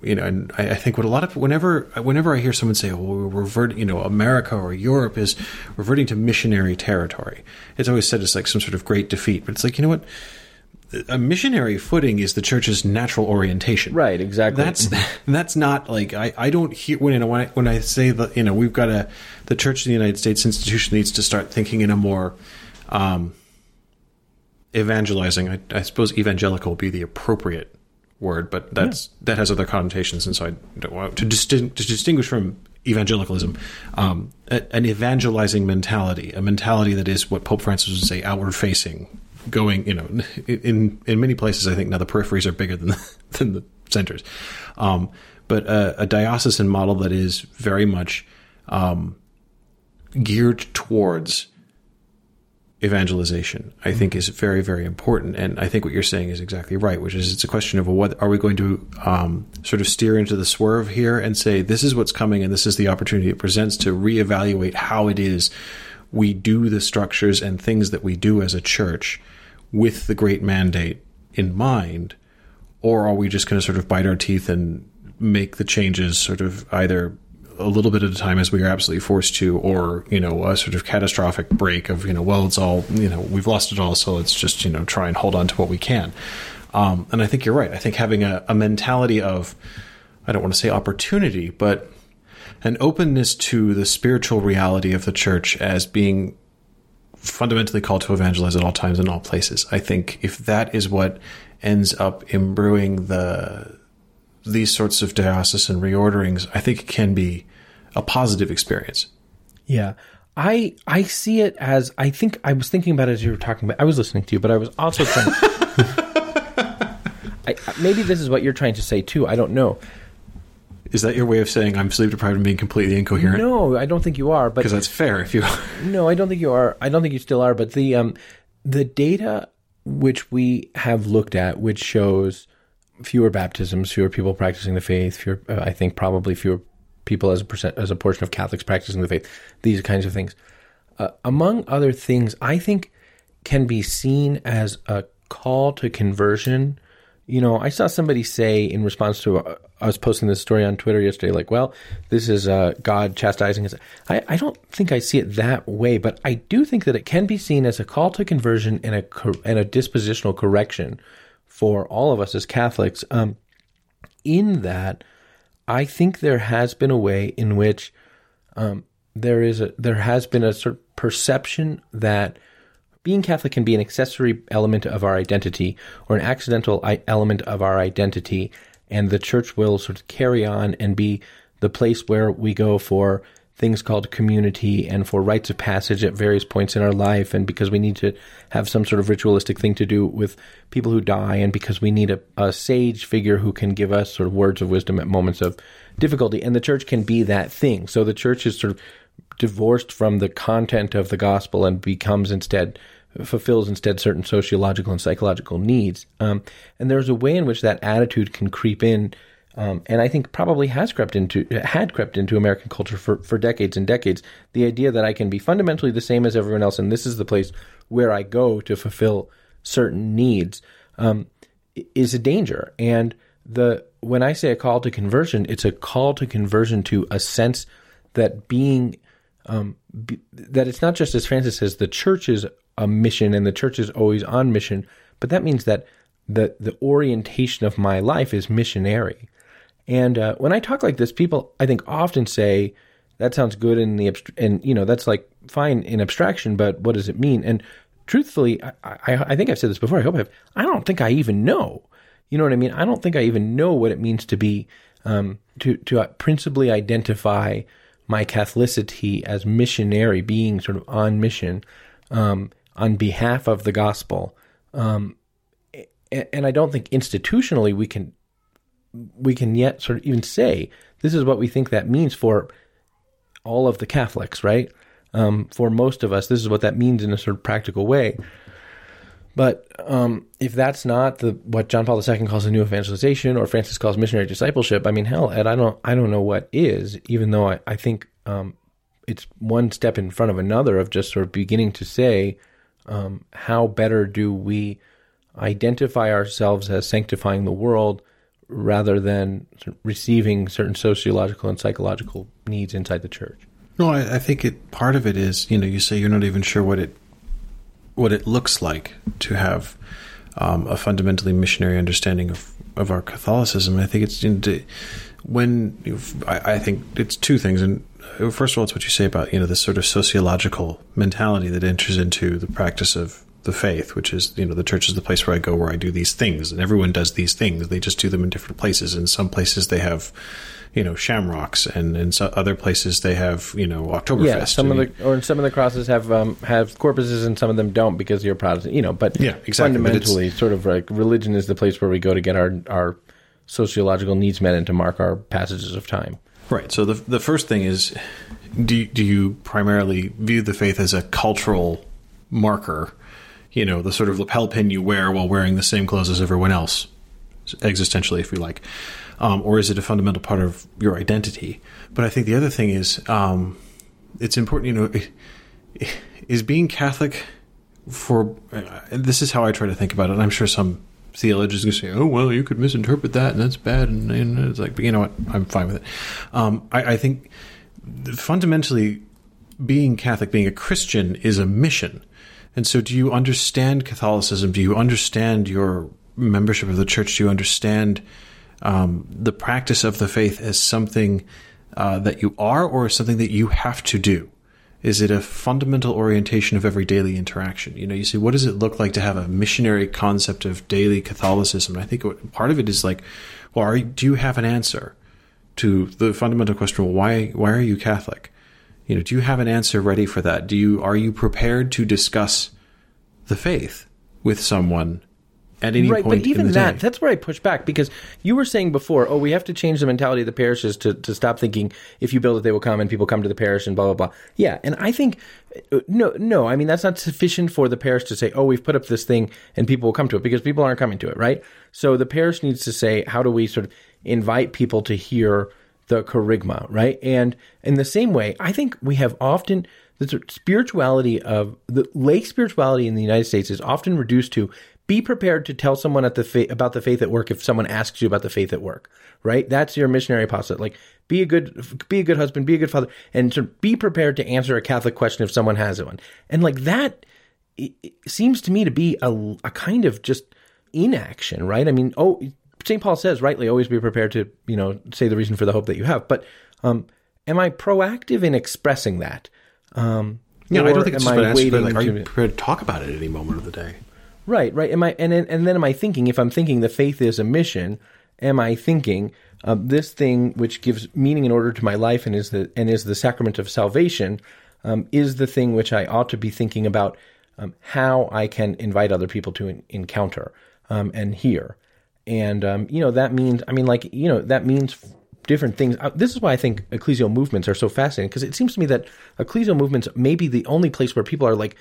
you know, and I, I think what a lot of, whenever, whenever I hear someone say, well, we're reverting, you know, America or Europe is reverting to missionary territory, it's always said as like some sort of great defeat. But it's like, you know what? A missionary footing is the church's natural orientation. Right, exactly. That's (laughs) that's not like I, I don't hear when you know, when I, when I say that you know we've got a the Church of the United States institution needs to start thinking in a more um, evangelizing. I, I suppose evangelical would be the appropriate word, but that's that has other connotations, and so I don't want to, distin- to distinguish from evangelicalism um, a- an evangelizing mentality, a mentality that is what Pope Francis would say outward facing, going you know in in many places. I think now the peripheries are bigger than the, (laughs) than the centers, um, but a, a diocesan model that is very much um, geared towards evangelization, I think, is very, very important. And I think what you're saying is exactly right, which is it's a question of what are we going to um, sort of steer into the swerve here and say this is what's coming and this is the opportunity it presents to reevaluate how it is we do the structures and things that we do as a church with the great mandate in mind, or are we just going to sort of bite our teeth and make the changes sort of either a little bit at a time as we are absolutely forced to, or you know, a sort of catastrophic break of you know, well, it's all you know, we've lost it all, so let's just you know try and hold on to what we can. Um, and I think you're right. I think having a, a mentality of, I don't want to say opportunity, but an openness to the spiritual reality of the church as being fundamentally called to evangelize at all times in all places. I think if that is what ends up imbuing the these sorts of diocesan reorderings, I think it can be a positive experience. Yeah. I I see it as I think I was thinking about it as you were talking about I was listening to you, but I was also trying (laughs) I, maybe this is what you're trying to say too. I don't know. Is that your way of saying I'm sleep deprived and being completely incoherent? No, I don't think you are. But Because that's fair if you (laughs) No, I don't think you are. I don't think you still are. But the um, the data which we have looked at, which shows fewer baptisms, fewer people practicing the faith, fewer, uh, I think probably fewer people as a percent as a portion of Catholics practicing the faith. These kinds of things, uh, among other things, I think can be seen as a call to conversion. You know, I saw somebody say in response to uh, us posting this story on Twitter yesterday, like, well, this is uh, God chastising us. I, I don't think I see it that way, but I do think that it can be seen as a call to conversion and a, cor- and a dispositional correction for all of us as Catholics. Um, in that, I think there has been a way in which um, there is a there has been a sort of perception that being Catholic can be an accessory element of our identity or an accidental element of our identity, and the church will sort of carry on and be the place where we go for things called community and for rites of passage at various points in our life, and because we need to have some sort of ritualistic thing to do with people who die, and because we need a, a sage figure who can give us sort of words of wisdom at moments of difficulty. And the church can be that thing. So the church is sort of divorced from the content of the gospel and becomes instead fulfills instead certain sociological and psychological needs. Um, and there's a way in which that attitude can creep in, um, and I think probably has crept into had crept into American culture for, for decades and decades. The idea that I can be fundamentally the same as everyone else, and this is the place where I go to fulfill certain needs, um, is a danger. And the when I say a call to conversion, it's a call to conversion to a sense that being um, be, that it's not just as Francis says, the church is a mission and the church is always on mission, but that means that the the orientation of my life is missionary. And uh, when I talk like this, people I think often say that sounds good in the abst- and you know that's like fine in abstraction, but what does it mean? And truthfully, I, I, I think I've said this before. I hope I've. I don't think I even know. You know what I mean? I don't think I even know what it means to be um, to to uh, principally identify my Catholicity as missionary, being sort of on mission. Um, on behalf of the gospel. Um, and I don't think institutionally we can we can yet sort of even say this is what we think that means for all of the Catholics, right? Um, for most of us, this is what that means in a sort of practical way. But um, if that's not the what John Paul II calls a new evangelization, or Francis calls missionary discipleship, I mean, hell, Ed, I don't, I don't know what is. Even though I, I think um, it's one step in front of another of just sort of beginning to say, um, how better do we identify ourselves as sanctifying the world rather than receiving certain sociological and psychological needs inside the church? No, I, I think it part of it is you know you say you're not even sure what it what it looks like to have um, a fundamentally missionary understanding of of our Catholicism. I think it's into, when I, I think it's two things, and first of all, it's what you say about you know this sort of sociological mentality that enters into the practice of the faith, which is you know the church is the place where I go where I do these things, and everyone does these things. They just do them in different places. In some places they have you know shamrocks, and in so other places they have you know Oktoberfest. Yeah, some of the or some of the crosses have um, have corpuses, and some of them don't because you're Protestant. You know, but yeah, exactly. Fundamentally, sort of like religion is the place where we go to get our our sociological needs met and to mark our passages of time. Right. So the the first thing is, do do you primarily view the faith as a cultural marker? You know, the sort of lapel pin you wear while wearing the same clothes as everyone else, existentially, if you like, um, or is it a fundamental part of your identity? But I think the other thing is, um, it's important. You know, is being Catholic for uh, this is how I try to think about it. And I'm sure some theologians can say, "Oh, well, you could misinterpret that, and that's bad," and, and it's like, but you know what? I'm fine with it. Um, I, I think fundamentally, being Catholic, being a Christian, is a mission. And so, do you understand Catholicism? Do you understand your membership of the church? Do you understand um, the practice of the faith as something uh, that you are, or something that you have to do? Is it a fundamental orientation of every daily interaction? You know, you say, what does it look like to have a missionary concept of daily Catholicism? And I think part of it is like, well, are, do you have an answer to the fundamental question? Well, why why are you Catholic? You know, do you have an answer ready for that? Do you are you prepared to discuss the faith with someone at any right, point but even that, day. that's where I push back because you were saying before, oh, we have to change the mentality of the parishes to, to stop thinking if you build it, they will come and people come to the parish and blah, blah, blah. Yeah. And I think, uh, no, no, I mean, that's not sufficient for the parish to say, oh, we've put up this thing and people will come to it because people aren't coming to it, right? So the parish needs to say, how do we sort of invite people to hear the kerygma, right? And in the same way, I think we have often the spirituality of the lay spirituality in the United States is often reduced to be prepared to tell someone at the fa- about the faith at work if someone asks you about the faith at work, right? That's your missionary apostolate. Like, be a good, be a good husband, be a good father, and to be prepared to answer a Catholic question if someone has one. And like that seems to me to be a, a kind of just inaction, right? I mean, oh, St. Paul says rightly, always be prepared to, you know, say the reason for the hope that you have. But um, am I proactive in expressing that? Um, Yeah, I don't think it's just I waiting like, are to- you prepared to talk about it at any moment of the day? Right, right. Am I and and then am I thinking if I'm thinking the faith is a mission? Am I thinking uh, this thing which gives meaning and order to my life and is the and is the sacrament of salvation um, is the thing which I ought to be thinking about um, how I can invite other people to en- encounter um, and hear, and um, you know that means I mean like you know that means different things. Uh, this is why I think ecclesial movements are so fascinating because it seems to me that ecclesial movements may be the only place where people are like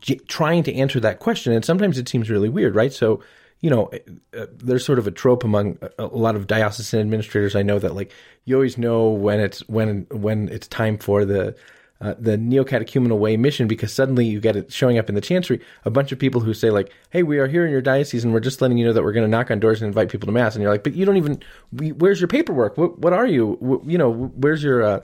j- trying to answer that question and sometimes it seems really weird right? So you know uh, there's sort of a trope among a, a lot of diocesan administrators i know that like you always know when it's when when it's time for the uh, the neo-catechumenal way mission because suddenly you get it showing up in the chancery. A bunch of people who say like hey we are here in your diocese and we're just letting you know that we're going to knock on doors and invite people to mass and you're like but you don't even we, where's your paperwork? What, what are you? Wh- you know where's your uh,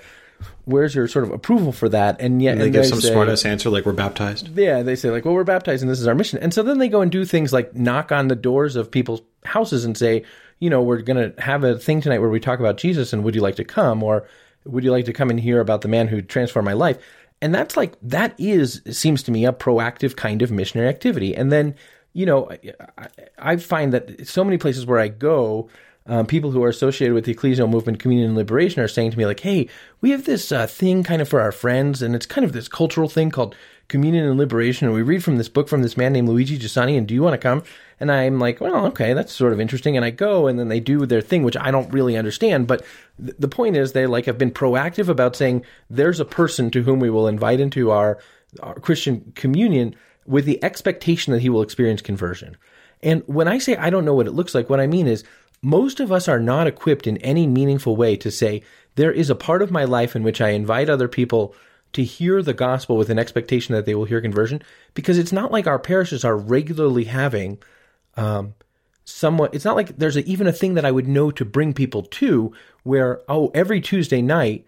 where's your sort of approval for that and yet And they and give they some say- smart ass answer like we're baptized. yeah, they say like, well, we're baptized and this is our mission. And so then they go and do things like knock on the doors of people's houses and say, you know, we're going to have a thing tonight where we talk about Jesus and would you like to come or would you like to come and hear about the man who transformed my life? And that's like that is seems to me a proactive kind of missionary activity. And then, you know, I, I find that so many places where I go, um, people who are associated with the ecclesial movement, communion and liberation, are saying to me like, "Hey, we have this uh, thing kind of for our friends, and it's kind of this cultural thing called communion and liberation. And we read from this book from this man named Luigi Giussani. And do you want to come?" And I'm like, "Well, okay, that's sort of interesting." And I go, and then they do their thing, which I don't really understand. But th- the point is, they like have been proactive about saying there's a person to whom we will invite into our, our Christian communion with the expectation that he will experience conversion. And when I say I don't know what it looks like, what I mean is most of us are not equipped in any meaningful way to say, there is a part of my life in which I invite other people to hear the gospel with an expectation that they will hear conversion, because it's not like our parishes are regularly having um, somewhat, it's not like there's a, even a thing that I would know to bring people to where, oh, every Tuesday night,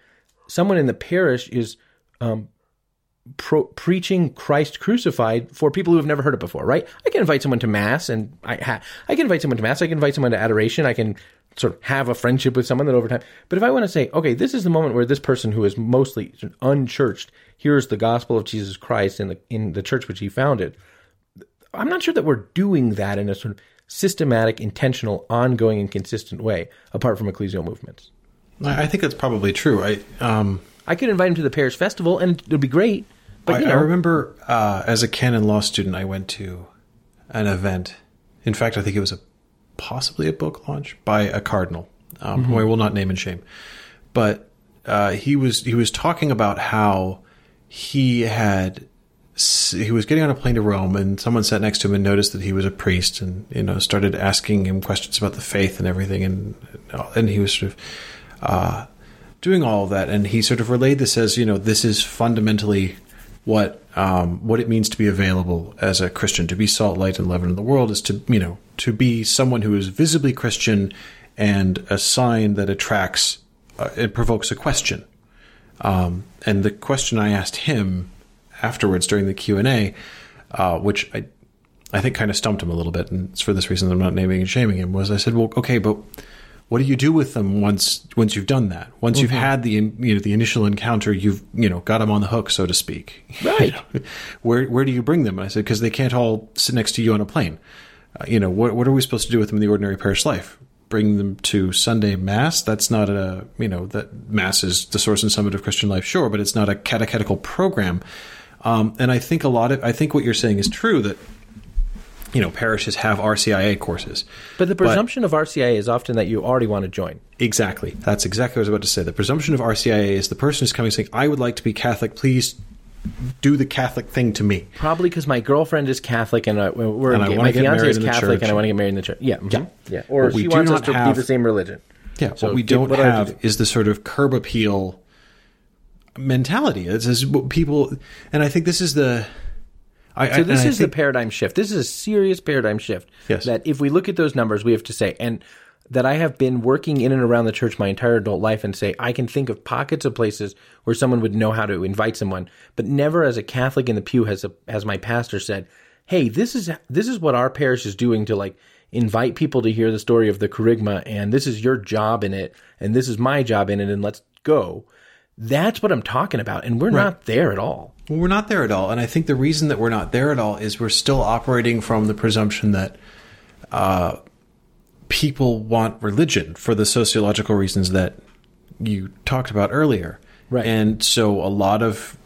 someone in the parish is um, pro- preaching Christ crucified for people who have never heard it before, right? I can invite someone to mass, and I ha- I can invite someone to mass. I can invite someone to adoration. I can sort of have a friendship with someone that over time. But if I want to say, okay, this is the moment where this person who is mostly unchurched hears the gospel of Jesus Christ in the in the church which he founded, I'm not sure that we're doing that in a sort of systematic, intentional, ongoing, and consistent way, apart from ecclesial movements. I think that's probably true. I um, I could invite him to the Paris festival, and it would be great. But I, you I know, remember uh, as a canon law student, I went to an event. In fact, I think it was a possibly a book launch by a cardinal, um, who I will not name and shame. But uh, he was he was talking about how he had he was getting on a plane to Rome, and someone sat next to him and noticed that he was a priest, and you know started asking him questions about the faith and everything, and and he was sort of. Uh, doing all of that, and he sort of relayed this as you know this is fundamentally what um, what it means to be available as a Christian, to be salt, light, and leaven in the world, is to you know to be someone who is visibly Christian and a sign that attracts uh, it provokes a question. Um, and the question I asked him afterwards during the Q and A, uh, which I I think kind of stumped him a little bit, and it's for this reason I'm not naming and shaming him. Was I said, well, okay, but what do you do with them once once you've done that? Once you've had the you know the initial encounter, you've you know got them on the hook, so to speak. Right. (laughs) where where do you bring them? I said because they can't all sit next to you on a plane. Uh, you know what what are we supposed to do with them in the ordinary parish life? Bring them to Sunday mass? That's not a you know that mass is the source and summit of Christian life, sure, but it's not a catechetical program. Um, and I think a lot of I think what you're saying is true that you know parishes have RCIA courses. But the presumption of RCIA is often that you already want to join. Exactly. That's exactly what I was about to say. The presumption of RCIA is the person who's coming saying, I would like to be Catholic. Please do the Catholic thing to me. Probably because my girlfriend is Catholic and uh, we're And I my get fiance married is in the Catholic and I want to get married in the church. Yeah, mhm. Yeah. yeah. Or What we she wants us to be the same religion. Yeah. So what we don't what have do? is the sort of curb appeal mentality. It's what people, and I think this is the. I, So this is the paradigm shift. This is a serious paradigm shift. Yes. That if we look at those numbers, we have to say, and that I have been working in and around the church my entire adult life and say, I can think of pockets of places where someone would know how to invite someone, but never as a Catholic in the pew has a, has my pastor said, Hey, this is, this is what our parish is doing to like invite people to hear the story of the kerygma and this is your job in it and this is my job in it and let's go. That's what I'm talking about, and we're not there at all. Well, we're not there at all, and I think the reason that we're not there at all is we're still operating from the presumption that uh, people want religion for the sociological reasons that you talked about earlier. Right. And so a lot of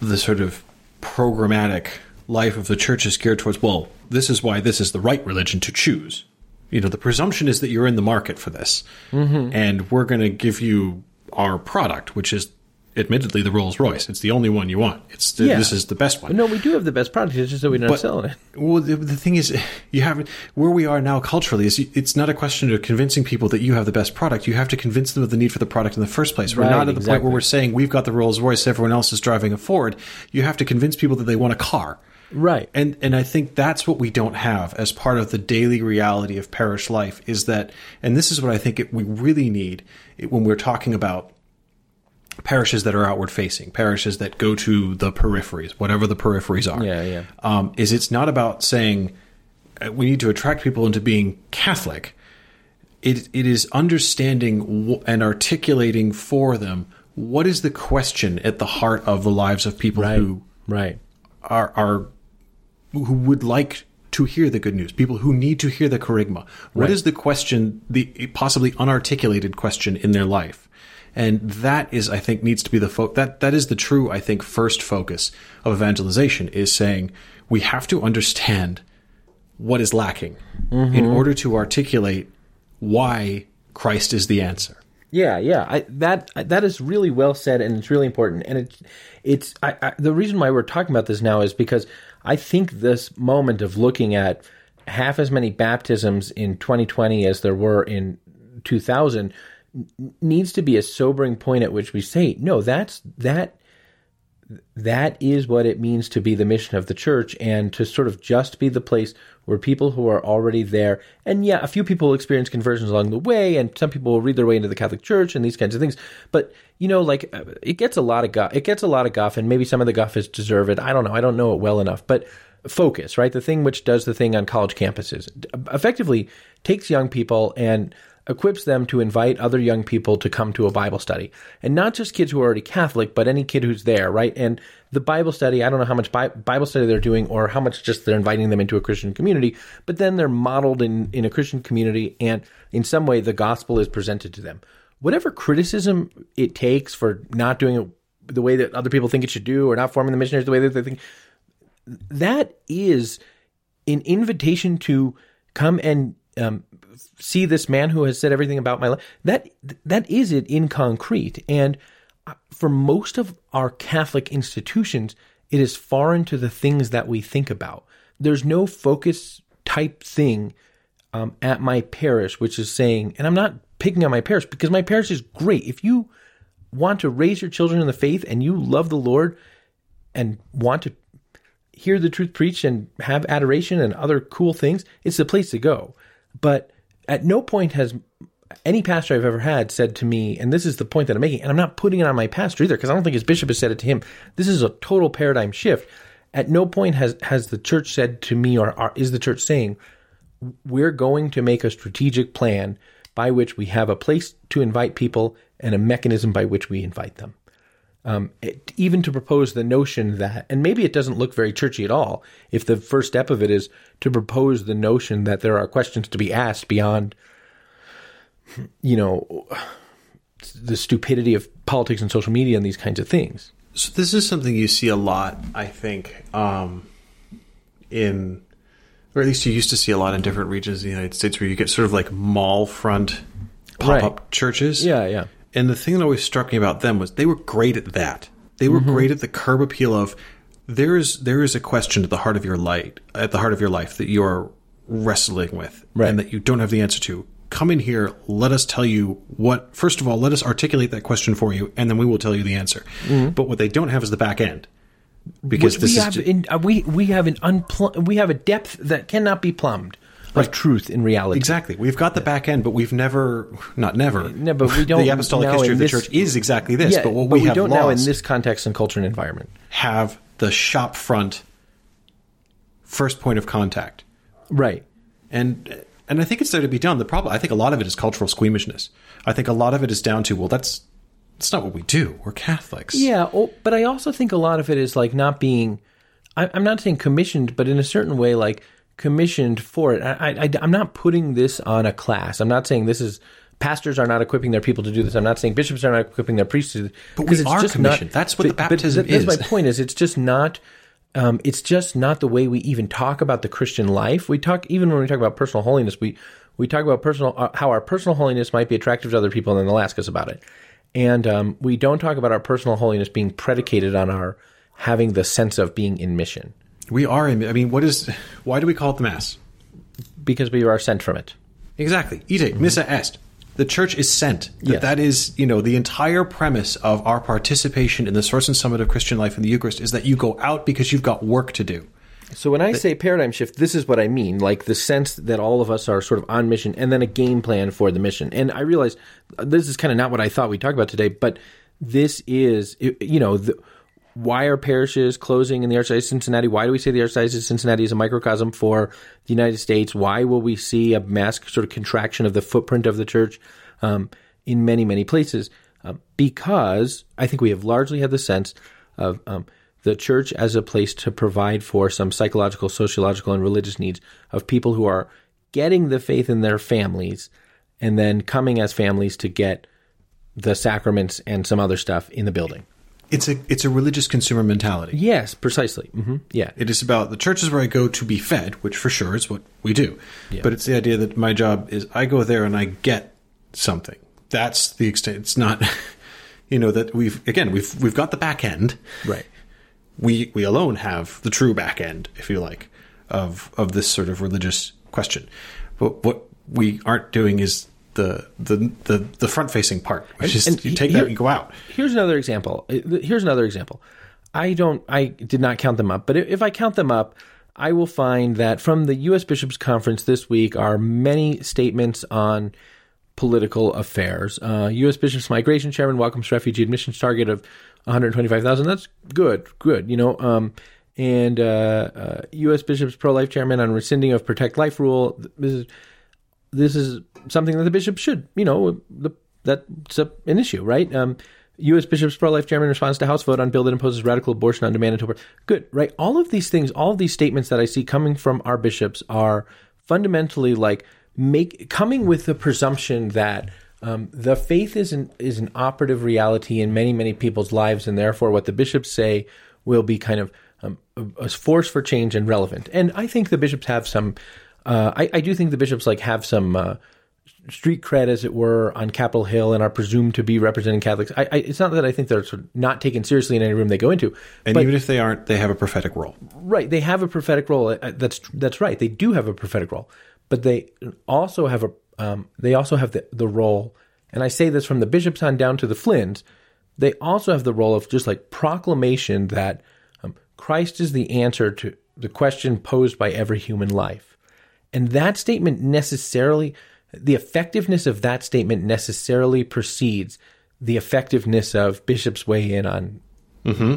the sort of programmatic life of the church is geared towards, well, this is why this is the right religion to choose. You know, the presumption is that you're in the market for this. Mm-hmm. And we're going to give you our product, which is admittedly the Rolls Royce. It's the only one you want. It's the, Yeah. this is the best one. No, we do have the best product. It's just that we're not But- selling it. (laughs) Well, the, the thing is, you have where we are now culturally is it's not a question of convincing people that you have the best product. You have to convince them of the need for the product in the first place. We're Right, not at the point where we're saying we've got the Rolls Royce, everyone else is driving a Ford. You have to convince people that they want a car. Right. And and I think that's what we don't have as part of the daily reality of parish life is that, and this is what I think it, we really need when we're talking about parishes that are outward facing, parishes that go to the peripheries, whatever the peripheries are. Yeah, yeah. Um, is it's not about saying uh, we need to attract people into being Catholic. It it is understanding and articulating for them what is the question at the heart of the lives of people Right. who Right. are are who would like to hear the good news, people who need to hear the kerygma. What is Right. the question, the possibly unarticulated question in their life? And that is, I think, needs to be the fo- that that is the true, I think, first focus of evangelization is saying we have to understand what is lacking mm-hmm. in order to articulate why Christ is the answer. Yeah, yeah. I, that that is really well said, and it's really important. And it's it's I, I, the reason why we're talking about this now is because I think this moment of looking at half as many baptisms in 2020 as there were in 2000 n- needs to be a sobering point at which we say, no, that's that that is what it means to be the mission of the church and to sort of just be the place where people who are already there and yeah a few people will experience conversions along the way and some people will read their way into the catholic church and these kinds of things. But you know like uh, it gets a lot of guff it gets a lot of guff and maybe some of the guff is deserved. I don't know. I don't know it well enough. But focus right? The thing which does the thing on college campuses. Effectively takes young people and equips them to invite other young people to come to a Bible study. And not just kids who are already Catholic, but any kid who's there, right? And the Bible study, I don't know how much Bible study they're doing or how much just they're inviting them into a Christian community, but then they're modeled in, in a Christian community and in some way the gospel is presented to them. Whatever criticism it takes for not doing it the way that other people think it should do or not forming the missionaries the way that they think, that is an invitation to come and um, see this man who has said everything about my life. That that is it in concrete. And uh, for most of our Catholic institutions, it is foreign to the things that we think about. There's no focus type thing um, at my parish, which is saying, and I'm not picking on my parish because my parish is great. If you want to raise your children in the faith and you love the Lord and want to hear the truth preached and have adoration and other cool things, it's the place to go. But at no point has any pastor I've ever had said to me, and this is the point that I'm making, and I'm not putting it on my pastor either, because I don't think his bishop has said it to him. This is a total paradigm shift. At no point has has the church said to me, or, or is the church saying, we're going to make a strategic plan by which we have a place to invite people and a mechanism by which we invite them um, it, even to propose the notion that, and maybe it doesn't look very churchy at all, if the first step of it is to propose the notion that there are questions to be asked beyond, you know, the stupidity of politics and social media and these kinds of things. So this is something you see a lot, I think, um, in, or at least you used to see a lot in different regions of the United States, where you get sort of like mall front pop up Right. churches. Yeah, yeah. And the thing that always struck me about them was they were great at that. They were great at the curb appeal of there is there is a question at the heart of your light at the heart of your life that you're wrestling with Right. and that you don't have the answer to. Come in here, let us tell you what first of all, let us articulate that question for you, and then we will tell you the answer. But what they don't have is the back end. Because Which this we is have ju- in, uh, we we have an unpl- we have a depth that cannot be plumbed of truth in reality. Exactly. We've got the back end, but we've never, not never. No, but we (laughs) don't The apostolic history of the this- church is exactly this. Yeah, but what we, have don't now in this context and culture and environment. have the shop front first point of contact. Right. And and I think it's there to be done. The problem, I think, a lot of it is cultural squeamishness. I think a lot of it is down to well, that's That's not what we do. We're Catholics. Yeah, oh, but I also think a lot of it is like not being. I, am not saying commissioned, but in a certain way, like commissioned for it. I, I, I'm not putting this on a class. I'm not saying this is pastors are not equipping their people to do this. I'm not saying bishops are not equipping their priests to do this. But we it's are just commissioned. Not, That's what the baptism but that's is. my point. Is it's just not. Um, it's just not the way we even talk about the Christian life. We talk even when we talk about personal holiness. We we talk about personal uh, how our personal holiness might be attractive to other people, and then they'll ask us about it. And um, we don't talk about our personal holiness being predicated on our having the sense of being in mission We are in. I mean, what is? Why do we call it the Mass? because we are sent from it. Exactly. Ite, mm-hmm. missa est. The church is sent. That, Yes. that is, you know, the entire premise of our participation in the source and summit of Christian life in the Eucharist is that you go out because you've got work to do. So when I say paradigm shift, this is what I mean, like the sense that all of us are sort of on mission and then a game plan for the mission. And I realize uh, this is kind of not what I thought we'd talk about today, but this is, you know, the, why are parishes closing in the Archdiocese of Cincinnati? Why do we say the Archdiocese of Cincinnati is a microcosm for the United States? Why will we see a mass sort of contraction of the footprint of the church um, in many, many places? Um, because I think we have largely had the sense of um, the church as a place to provide for some psychological, sociological, and religious needs of people who are getting the faith in their families and then coming as families to get the sacraments and some other stuff in the building. It's a it's a religious consumer mentality. Yes, precisely. hmm Yeah. It is about the churches where I go to be fed, which for sure is what we do. But it's the idea that my job is I go there and I get something. That's the extent. It's not, (laughs) you know, that we've again we've we've got the back end. Right. We we alone have the true back end, if you like, of of this sort of religious question. But what we aren't doing is the the the, the front facing part, which is and you take here- that and you go out. Here's another example. Uh, Here's another example. I don't. I did not count them up, but if I count them up, I will find that from the U.S. Bishops' Conference this week are many statements on political affairs. Uh, U.S. Bishops Migration Chairman welcomes refugee admissions target of 125,000. That's good, good. You know, um, and uh, uh, U.S. Bishops Pro Life Chairman on rescinding of Protect Life rule. This is this is something that the bishop should, you know, the, that's a, an issue, right? Um, U.S. Bishops Pro Life Chairman responds to House vote on bill that imposes radical abortion on demand until. Good, right? All of these things, all of these statements that I see coming from our bishops are fundamentally like make coming with the presumption that um, the faith is an is an operative reality in many many people's lives, and therefore what the bishops say will be kind of um, a force for change and relevant. And I think the bishops have some. Uh, I, I do think the bishops like have some uh, street cred, as it were, on Capitol Hill and are presumed to be representing Catholics. I, I, it's not that I think they're sort of not taken seriously in any room they go into, And but even if they aren't, they have a prophetic role. right, they have a prophetic role. Uh, That's that's right. They do have a prophetic role, but they also have a um, they also have the the role, and I say this from the bishops on down to the Flynns. They also have the role of just like proclamation that um, Christ is the answer to the question posed by every human life. And that statement necessarily, the effectiveness of that statement necessarily precedes the effectiveness of bishops' weigh in on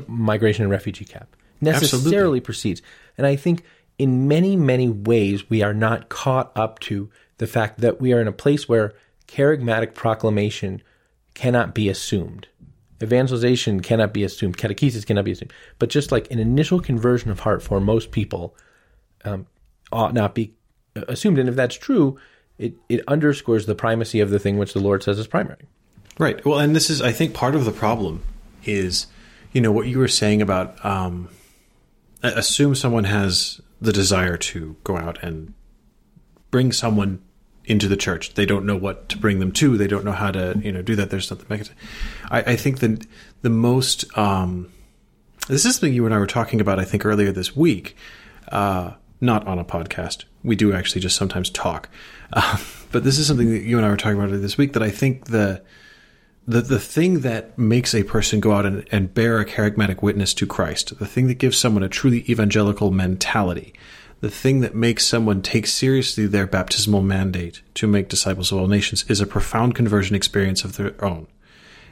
migration and refugee cap. Necessarily Absolutely. precedes. And I think in many, many ways, we are not caught up to the fact that we are in a place where kerygmatic proclamation cannot be assumed. Evangelization cannot be assumed. Catechesis cannot be assumed. But just like an initial conversion of heart for most people um, ought not be assumed. And if that's true, it, it underscores the primacy of the thing which the Lord says is primary. Right. Well, and this is, I think, part of the problem is, you know, what you were saying about um, assume someone has the desire to go out and bring someone into the church. They don't know what to bring them to. They don't know how to, you know, do that. There's mechanism. I, I think that the most um, this is something you and I were talking about. I think earlier this week, uh, not on a podcast. We do actually just sometimes talk, uh, but this is something that you and I were talking about this week. That I think the the the thing that makes a person go out and, and bear a kerygmatic witness to Christ, the thing that gives someone a truly evangelical mentality, the thing that makes someone take seriously their baptismal mandate to make disciples of all nations is a profound conversion experience of their own.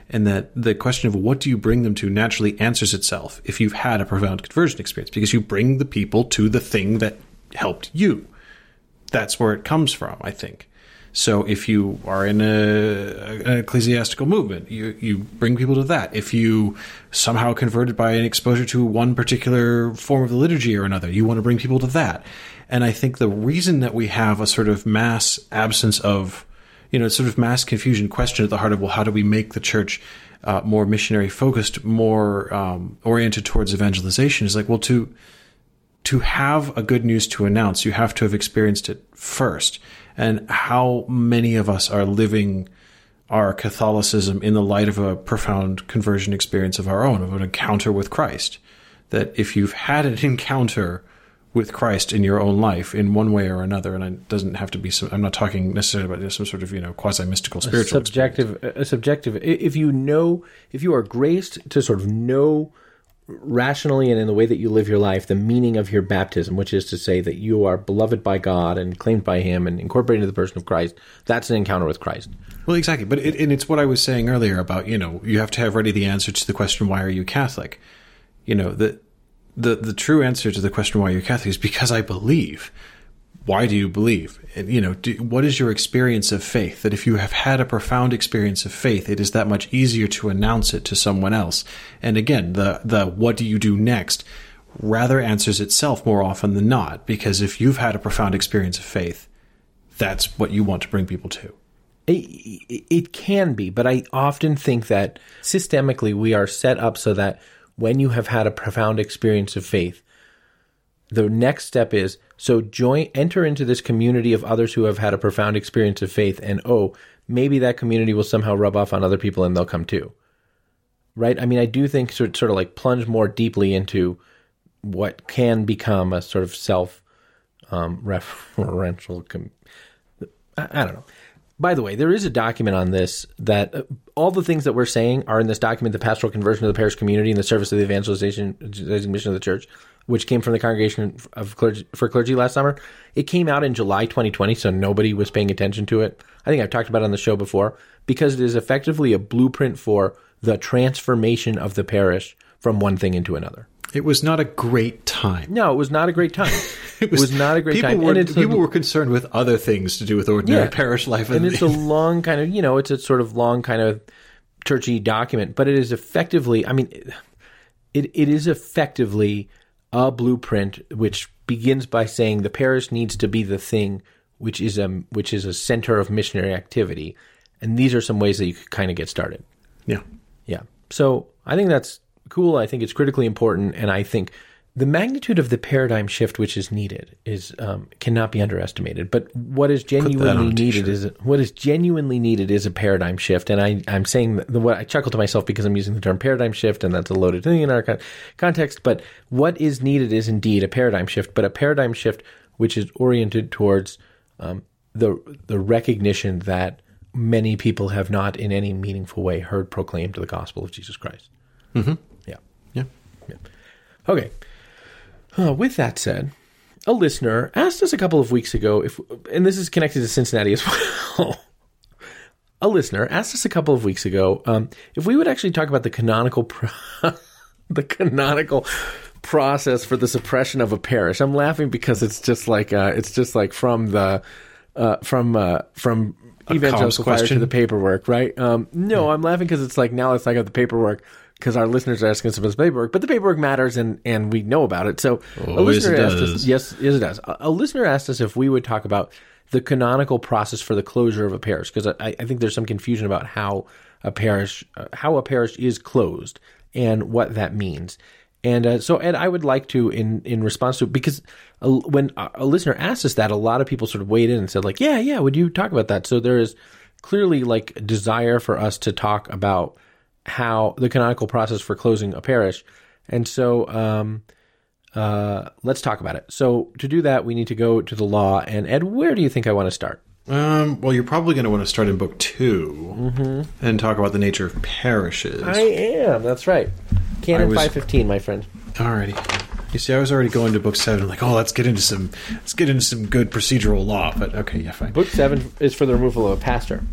And that the question of what do you bring them to naturally answers itself if you've had a profound conversion experience, because you bring the people to the thing that helped you. That's where it comes from, I think. So if you are in a, an ecclesiastical movement, you, you bring people to that. If you somehow converted by an exposure to one particular form of the liturgy or another, you want to bring people to that. And I think the reason that we have a sort of mass absence of, you know, sort of mass confusion question at the heart of, well, how do we make the church uh, more missionary focused, more um, oriented towards evangelization is like, well, to, to have a good news to announce, you have to have experienced it first and how many of us are living our Catholicism in the light of a profound conversion experience of our own, of an encounter with Christ. That if you've had an (laughs) encounter with Christ in your own life in one way or another, and it doesn't have to be. Some, I'm not talking necessarily about some sort of you know quasi mystical spiritual a subjective. A subjective. If you know, if you are graced to sort of know rationally and in the way that you live your life the meaning of your baptism, which is to say that you are beloved by God and claimed by Him and incorporated into the person of Christ. That's an encounter with Christ. Well, exactly. But it, and it's what I was saying earlier about you know you have to have ready the answer to the question why are you Catholic. You know the the the true answer to the question why you're Catholic is because I believe why do you believe? You know, do, what is your experience of faith? That if you have had a profound experience of faith, it is that much easier to announce it to someone else. And again, the the what do you do next rather answers itself more often than not because if you've had a profound experience of faith, that's what you want to bring people to. It, it can be, but I often think that systemically we are set up so that when you have had a profound experience of faith, the next step is so join enter into this community of others who have had a profound experience of faith and oh maybe that community will somehow rub off on other people and they'll come too. Right? I mean i do think sort, sort of like plunge more deeply into what can become a sort of self um, referential com- I, I don't know. By the way, there is a document on this that uh, all the things that we're saying are in this document, the pastoral conversion of the parish community and the service of the evangelization mission of the church which came from the Congregation of Clergy, for Clergy last summer. It came out in July 2020, so nobody was paying attention to it. I think I've talked about it on the show before because it is effectively a blueprint for the transformation of the parish from one thing into another. It was not a great time. No, it was not a great time. it, was, (laughs) it, was, not a great people time. Were, and people a, were concerned with other things to do with ordinary yeah, parish life. And, and it's a (laughs) long kind of, you know, it's a sort of long kind of churchy document, but it is effectively, I mean, it, it is effectively a blueprint which begins by saying the parish needs to be the thing which is a which is a center of missionary activity, and these are some ways that you could kind of get started. Yeah, yeah. So I think that's cool. I think it's critically important, and I think the magnitude of the paradigm shift which is needed is um, cannot be underestimated. But what is genuinely needed is what is genuinely needed is a paradigm shift. And I, I'm saying the, what I chuckle to myself because I'm using the term paradigm shift, and that's a loaded thing in our context. But what is needed is indeed a paradigm shift, but a paradigm shift which is oriented towards um, the the recognition that many people have not in any meaningful way heard proclaimed the gospel of Jesus Christ. Mm-hmm. Yeah. Yeah. Yeah. Okay. Uh, with that said, a listener asked us a couple of weeks ago if, and this is connected to Cincinnati as (laughs) well. a listener asked us a couple of weeks ago um, if we would actually talk about the canonical, pro- (laughs) the canonical process for the suppression of a parish. I'm laughing because it's just like uh, it's just like from the uh, from uh, from evangelical fire to the paperwork, right? Um, no, yeah. I'm laughing because it's like now it's like the paperwork because our listeners are asking us about the paperwork, but the paperwork matters and, and we know about it. So oh, a listener asked does. us, yes, yes, it does. A, a, listener asked us if we would talk about the canonical process for the closure of a parish because I, I think there's some confusion about how a parish uh, how a parish is closed and what that means. And uh, so, Ed, I would like to, in in response to because a, when a, a listener asked us that, a lot of people sort of weighed in and said, like, yeah, yeah, would you talk about that? So there is clearly like desire for us to talk about how the canonical process for closing a parish. And so um, uh, let's talk about it. So to do that, we need to go to the law. And Ed, where do you think I want to start? Um, well, you're probably going to want to start in book 2 mm-hmm. and talk about the nature of parishes. I am. That's right. Canon was, 515, my friend. Alrighty. You see, I was already going to book seven, like, oh, let's get into some, let's get into some good procedural law. But okay, yeah, fine. Book seven is for the removal of a pastor.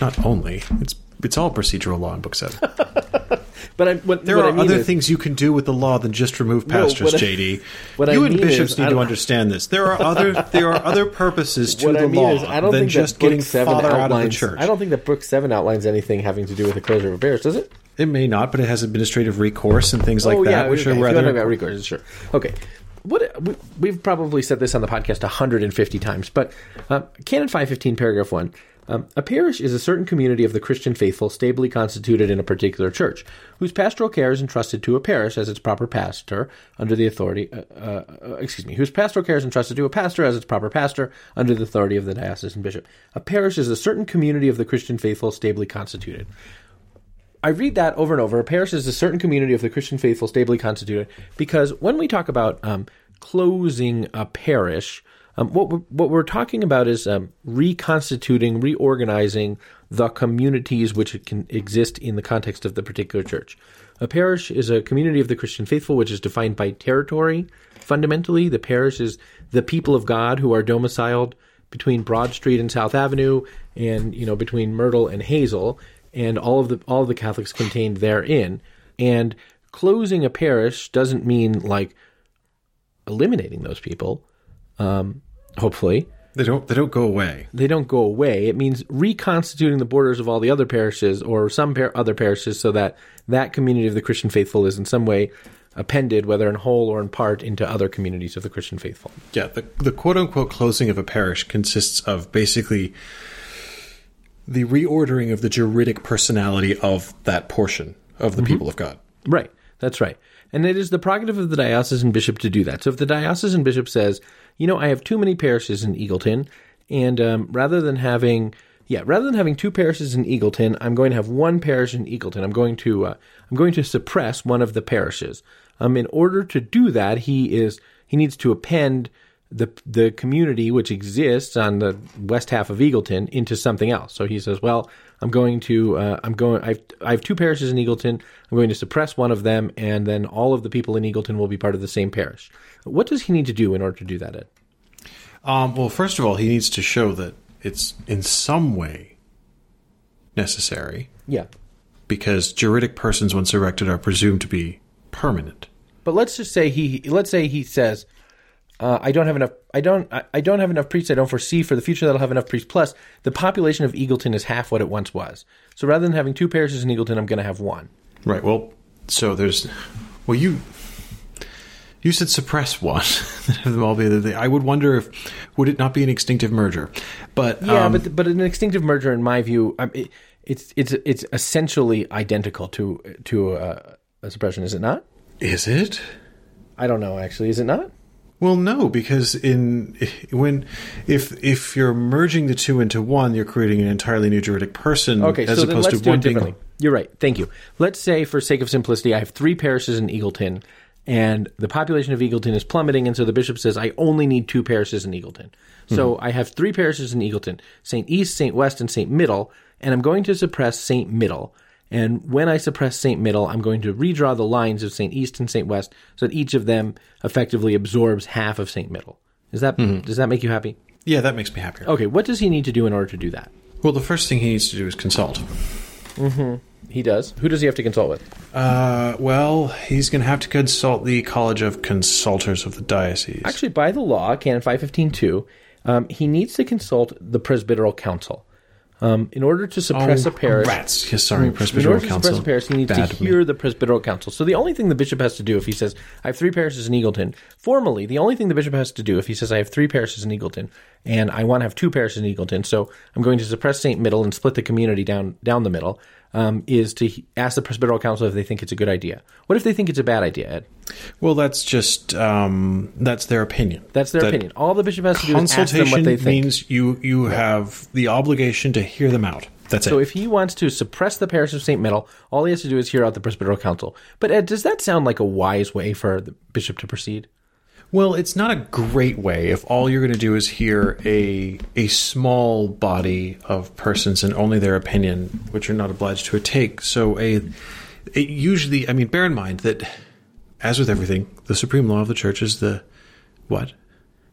Not only, it's it's all procedural law in book seven. (laughs) but I, what, There what are I mean other is- things you can do with the law than just remove pastors, I- JD. (laughs) what I you and bishops is, need to understand this. There are other (laughs) there are other purposes to the law is, I don't than think just getting Seven father out of the church. I don't think that Book Seven outlines anything having to do with the closure of a parish, does it? It may not, but it has administrative recourse and things like oh that, yeah, which okay. are rather. want to talk about recourse, sure. Okay. What we, we've probably said this on the podcast 150 times, but uh, Canon 515, paragraph one. Um, a parish is a certain community of the Christian faithful stably constituted in a particular church, whose pastoral care is entrusted to a parish as its proper pastor under the authority. Uh, uh, uh, excuse me, whose pastoral care is entrusted to a pastor as its proper pastor under the authority of the diocesan bishop. A parish is a certain community of the Christian faithful stably constituted. I read that over and over. A parish is a certain community of the Christian faithful stably constituted because when we talk about um, closing a parish, um, what we're, what we're talking about is um, reconstituting, reorganizing the communities which can exist in the context of the particular church. A parish is a community of the Christian faithful, which is defined by territory. Fundamentally, the parish is the people of God who are domiciled between Broad Street and South Avenue, and you know between Myrtle and Hazel, and all of the all of the Catholics contained therein. And closing a parish doesn't mean like eliminating those people. Um, hopefully, They don't they don't go away. they don't go away. It means reconstituting the borders of all the other parishes or some par- other parishes so that that community of the Christian faithful is in some way appended, whether in whole or in part, into other communities of the Christian faithful. Yeah, the, the quote unquote closing of a parish consists of basically the reordering of the juridic personality of that portion of the mm-hmm. people of God. Right. That's right. And it is the prerogative of the diocesan bishop to do that. So if the diocesan bishop says, you know, I have too many parishes in Eagleton, and um, rather than having, yeah, rather than having two parishes in Eagleton, I'm going to have one parish in Eagleton. I'm going to, uh, I'm going to suppress one of the parishes. Um, in order to do that, he is he needs to append the the community which exists on the west half of Eagleton into something else. So he says, "Well, I'm going to uh, I'm going I've I have two parishes in Eagleton. I'm going to suppress one of them, and then all of the people in Eagleton will be part of the same parish." What does he need to do in order to do that? Ed? Um, well, first of all, he needs to show that it's in some way necessary Yeah, because juridic persons, once erected, are presumed to be permanent. but let's just say he let's say he says. Uh, I don't have enough. I don't. I, I don't have enough priests. I don't foresee for the future that I'll have enough priests. Plus, the population of Eagleton is half what it once was. So rather than having two parishes in Eagleton, I'm going to have one. Right. Well, so there's. Well, you. You said suppress one. (laughs) have them all be the. I would wonder if would it not be an extinctive merger, but Yeah, um, but but an extinctive merger, in my view, um, it, it's it's it's essentially identical to to uh, a suppression, is it not? is it? I don't know. Actually, is it not? Well, no, because in when if if you're merging the two into one, you're creating an entirely new juridic person. Okay, as so opposed let's to do one it being. You're right. Thank you. Let's say, for sake of simplicity, I have three parishes in Eagleton, and the population of Eagleton is plummeting, and so the bishop says I only need two parishes in Eagleton. So hmm. I have three parishes in Eagleton: Saint East, Saint West, and Saint Middle, and I'm going to suppress Saint Middle. And when I suppress St. Middle, I'm going to redraw the lines of St. East and St. West so that each of them effectively absorbs half of St. Middle. Is that does that make you happy? Yeah, that makes me happier. Okay, what does he need to do in order to do that? Well, the first thing he needs to do is consult. He does. Who does he have to consult with? Uh, well, he's going to have to consult the College of Consultors of the Diocese. Actually, by the law, Canon 515.2, um, he needs to consult the Presbyteral Council. Um, in order to suppress Oh, a parish, Rats. Yes, sorry, in Presbyteral order to Council. suppress a parish, he needs Bad to of me. hear the Presbyteral Council. So the only thing the bishop has to do if he says, I have three parishes in Eagleton, formally, the only thing the bishop has to do if he says, I have three parishes in Eagleton, and I want to have two parishes in Eagleton, so I'm going to suppress St. Middle and split the community down, down the middle, um, is to ask the Presbyteral Council if they think it's a good idea. What if they think it's a bad idea, Ed? Well, that's just um, that's their opinion. That's their That opinion. All the bishop has to do is ask them Consultation what they think. means you you have the obligation to hear them out. That's So it. if he wants to suppress the parish of St. Middle, all he has to do is hear out the Presbyteral Council. But Ed, does that sound like a wise way for the bishop to proceed? Well, it's not a great way if all you're going to do is hear a a small body of persons and only their opinion, which you're not obliged to take. So a it usually, I mean, bear in mind that as with everything, the supreme law of the church is the what?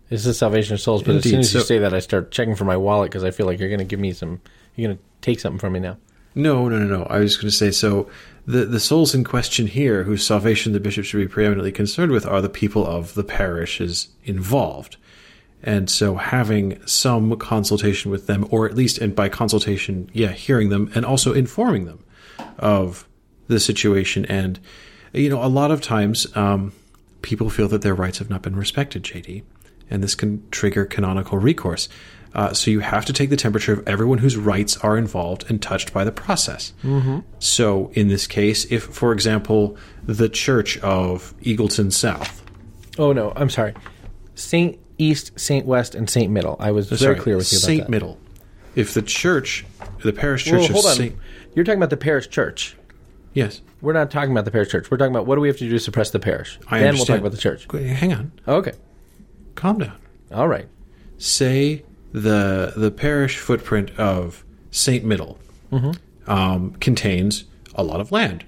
This is salvation of souls, but as Indeed. soon as you So- say that, I start checking for my wallet because I feel like you're going to give me some. You're going to take something from me now. No, no, no, no. I was going to say so. The the souls in question here, whose salvation the bishop should be preeminently concerned with, are the people of the parishes involved, and so having some consultation with them, or at least, and by consultation, yeah, hearing them and also informing them of the situation. And you know, a lot of times, um, people feel that their rights have not been respected, JD, and this can trigger canonical recourse. Uh, so you have to take the temperature of everyone whose rights are involved and touched by the process. Mm-hmm. So in this case, if, for example, the Church of Eagleton South, Oh no, I'm sorry. Saint East, Saint West, and Saint Middle. I was very sorry, clear with you about Saint that. Middle, if the church, the parish church Well, hold on. Saint, You're talking about the parish church. yes, We're not talking about the parish church. We're talking about what do we have to do to suppress the parish. I then we'll talk about the church. Hang on, Okay. calm down. All right. say the the parish footprint of Saint Middle um, contains a lot of land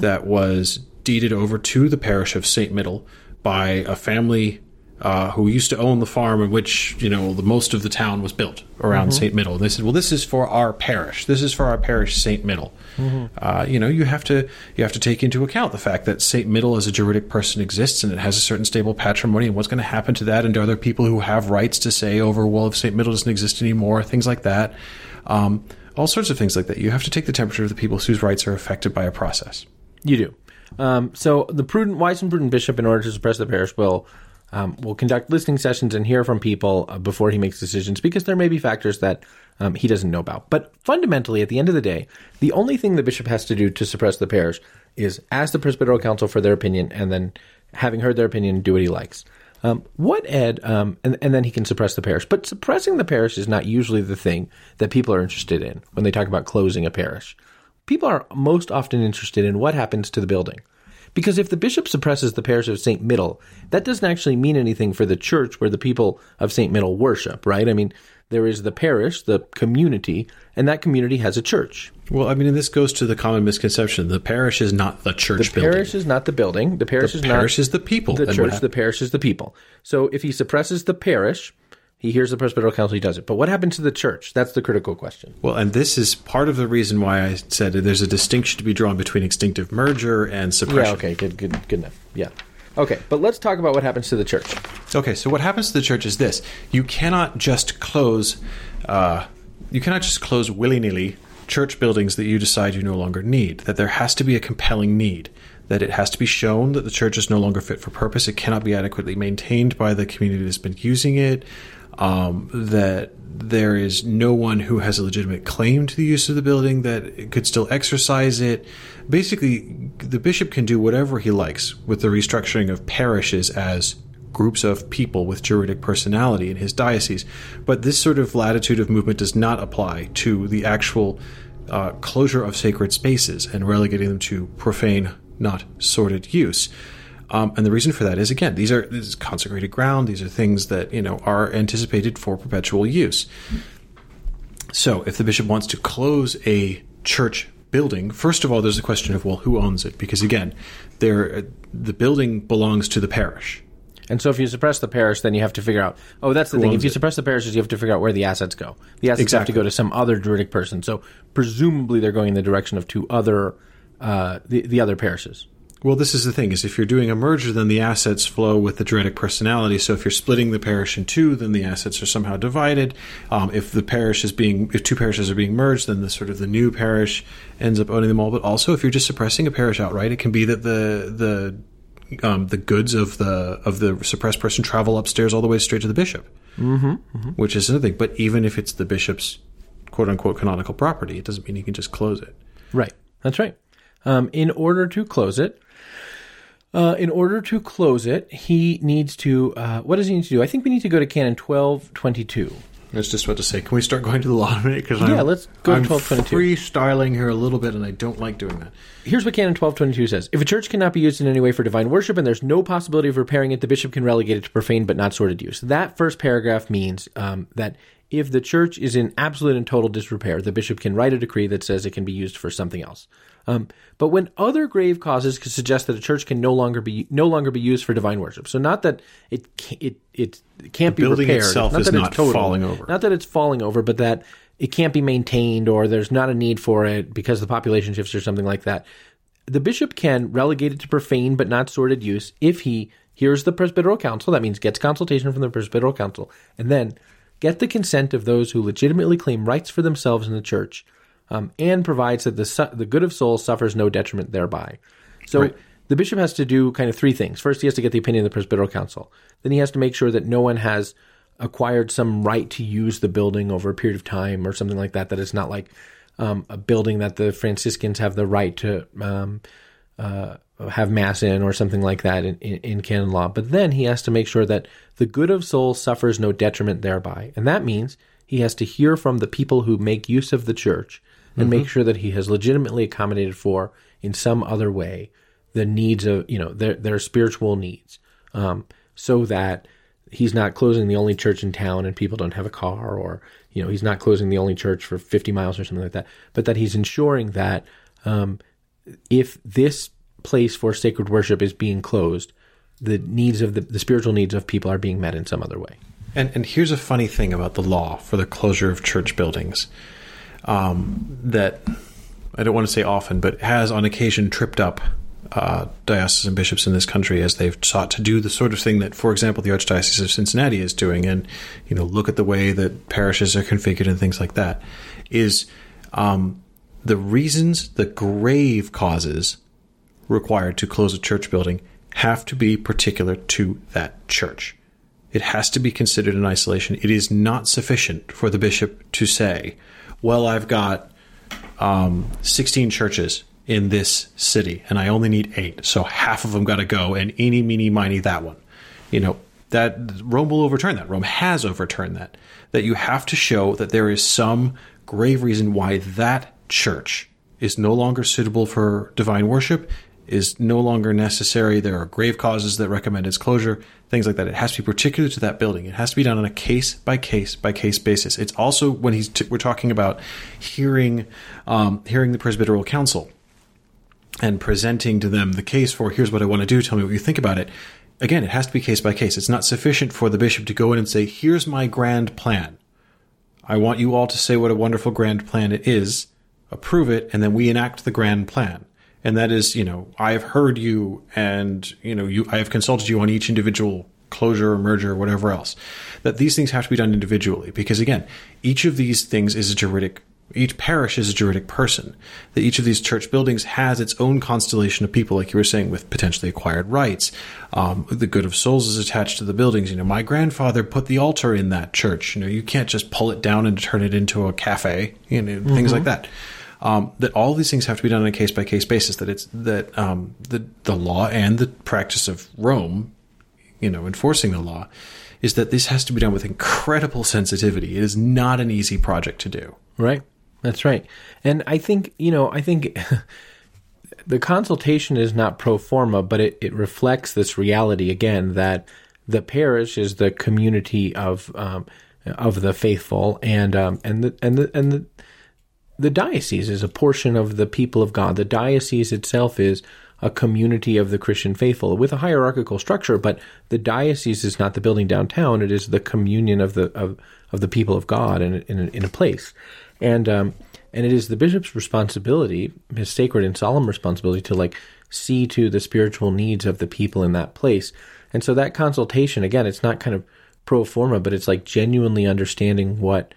that was deeded over to the parish of Saint Middle by a family uh, who used to own the farm in which you know the most of the town was built around Saint Middle. And they said, "Well, this is for our parish. This is for our parish, Saint Middle." Uh, you know, you have to you have to take into account the fact that Saint Middle as a juridic person exists and it has a certain stable patrimony, and what's going to happen to that, and are there people who have rights to say over, well, if Saint Middle doesn't exist anymore, things like that. Um, all sorts of things like that. You have to take the temperature of the people whose rights are affected by a process. You do. Um, so the prudent, wise and prudent bishop, in order to suppress the parish, will um, will conduct listening sessions and hear from people uh, before he makes decisions, because there may be factors that um, he doesn't know about. But fundamentally, at the end of the day, the only thing the bishop has to do to suppress the parish is ask the presbyteral council for their opinion, and then, having heard their opinion, do what he likes. Um, what Ed, um, and, and then he can suppress the parish. But suppressing the parish is not usually the thing that people are interested in when they talk about closing a parish. People are most often interested in what happens to the building. Because if the bishop suppresses the parish of St. Middle, that doesn't actually mean anything for the church where the people of St. Middle worship, right? I mean, there is the parish, the community, and that community has a church. Well, I mean, and this goes to the common misconception: the parish is not the church building. The building. parish is not the building. The parish the is parish not is the people. the church. The parish is the people. So if he suppresses the parish, he hears the presbyteral council, he does it. But what happens to the church? That's the critical question. Well, and this is part of the reason why I said there's a distinction to be drawn between extinctive merger and suppression. Yeah. Okay. Good. Good. Good enough. Yeah. Okay. But let's talk about what happens to the church. Okay, so what happens to the church is this: you cannot just close, uh, you cannot just close willy nilly church buildings that you decide you no longer need. That there has to be a compelling need. That it has to be shown that the church is no longer fit for purpose. It cannot be adequately maintained by the community that's been using it. Um, that there is no one who has a legitimate claim to the use of the building that could still exercise it. Basically, the bishop can do whatever he likes with the restructuring of parishes as groups of people with juridic personality in his diocese. But this sort of latitude of movement does not apply to the actual uh, closure of sacred spaces and relegating them to profane, not sordid use. Um, and the reason for that is again, these are this is consecrated ground. These are things that you know are anticipated for perpetual use. So, if the bishop wants to close a church building, first of all, there's a question of well, who owns it? Because again, there the building belongs to the parish. And so if you suppress the parish, then you have to figure out. Oh, that's the thing. If you it? suppress the parishes, you have to figure out where the assets go. The assets have to go to some other juridic person. So presumably they're going in the direction of two other, uh, the the other parishes. Well, this is the thing: is if you're doing a merger, then the assets flow with the juridic personality. So if you're splitting the parish in two, then the assets are somehow divided. Um, if the parish is being, if two parishes are being merged, then the sort of the new parish ends up owning them all. But also, if you're just suppressing a parish outright, it can be that the the um, the goods of the of the suppressed person travel upstairs all the way straight to the bishop, mm-hmm, which is another thing. But even if it's the bishop's quote unquote canonical property, it doesn't mean he can just close it. Right. That's right. Um, in order to close it, uh, in order to close it, he needs to. Uh, what does he need to do? I think we need to go to Canon twelve twenty two. I was just about to say, can we start going to the law minute? Because Yeah, let's go to I'm 1222. freestyling here a little bit, and I don't like doing that. Here's what Canon 1222 says. If a church cannot be used in any way for divine worship and there's no possibility of repairing it, the bishop can relegate it to profane but not sordid use. That first paragraph means um, that if the church is in absolute and total disrepair, the bishop can write a decree that says it can be used for something else. Um, but when other grave causes could suggest that a church can no longer be no longer be used for divine worship, so not that it it it can't be building repaired, itself not is that not it's total, falling over. not that it's falling over, but that it can't be maintained or there's not a need for it because the population shifts or something like that, the bishop can relegate it to profane but not sordid use if he hears the presbyteral council. That means gets consultation from the presbyteral council and then get the consent of those who legitimately claim rights for themselves in the church, um, and provides that the su- the good of souls suffers no detriment thereby. So. Right. The bishop has to do kind of three things. First, he has to get the opinion of the presbyteral council. Then he has to make sure that no one has acquired some right to use the building over a period of time or something like that. That it's not like um, a building that the Franciscans have the right to um, uh, have mass in or something like that in, in, in, canon law. But then he has to make sure that the good of souls suffers no detriment thereby. And that means he has to hear from the people who make use of the church and mm-hmm. make sure that he has legitimately accommodated for in some other way the needs of, you know, their, their spiritual needs. Um, so that he's not closing the only church in town and people don't have a car or, you know, he's not closing the only church for 50 miles or something like that, but that he's ensuring that, um, if this place for sacred worship is being closed, the needs of the, the spiritual needs of people are being met in some other way. And, and here's a funny thing about the law for the closure of church buildings um, that I don't want to say often, but has on occasion tripped up uh, diocesan bishops in this country as they've sought to do the sort of thing that, for example, the Archdiocese of Cincinnati is doing, and you know, look at the way that parishes are configured and things like that. Is um, the reasons, the grave causes required to close a church building have to be particular to that church. It has to be considered in isolation. It is not sufficient for the bishop to say, well, I've got um, 16 churches in this city and I only need eight. So half of them got to go and eeny, meeny, miny that one. You know, that Rome will overturn that. Rome has overturned that. That you have to show that there is some grave reason why that church is no longer suitable for divine worship is no longer necessary. There are grave causes that recommend its closure, things like that. It has to be particular to that building. It has to be done on a case by case by case basis. It's also when he's t- we're talking about hearing um, hearing the presbyteral council and presenting to them the case for here's what I want to do. Tell me what you think about it. Again, it has to be case by case. It's not sufficient for the bishop to go in and say, "Here's my grand plan. I want you all to say what a wonderful grand plan it is." Approve it, and then we enact the grand plan and that is, you know, I have heard you, and you know, you I have consulted you on each individual closure or merger or whatever else. That these things have to be done individually because again, each of these things is a juridic. Each parish is a juridic person. That each of these church buildings has its own constellation of people, like you were saying, with potentially acquired rights. Um, the good of souls is attached to the buildings. You know, my grandfather put the altar in that church. You know, you can't just pull it down and turn it into a cafe. You know, mm-hmm. things like that um, that all these things have to be done on a case by case basis. That it's that um, the the law and the practice of Rome, you know, enforcing the law, is that this has to be done with incredible sensitivity. It is not an easy project to do. Right. That's right. And I think you know, I think. (laughs) the consultation is not pro forma, but it, it reflects this reality again that the parish is the community of um, of the faithful, and um, and the and the and the the diocese is a portion of the people of God. The diocese itself is a community of the Christian faithful with a hierarchical structure, but the diocese is not the building downtown. It is the communion of the of, of the people of God in in, in a place, and um, and it is the bishop's responsibility, his sacred and solemn responsibility, to like see to the spiritual needs of the people in that place. And so that consultation, again, it's not kind of pro forma, but it's like genuinely understanding what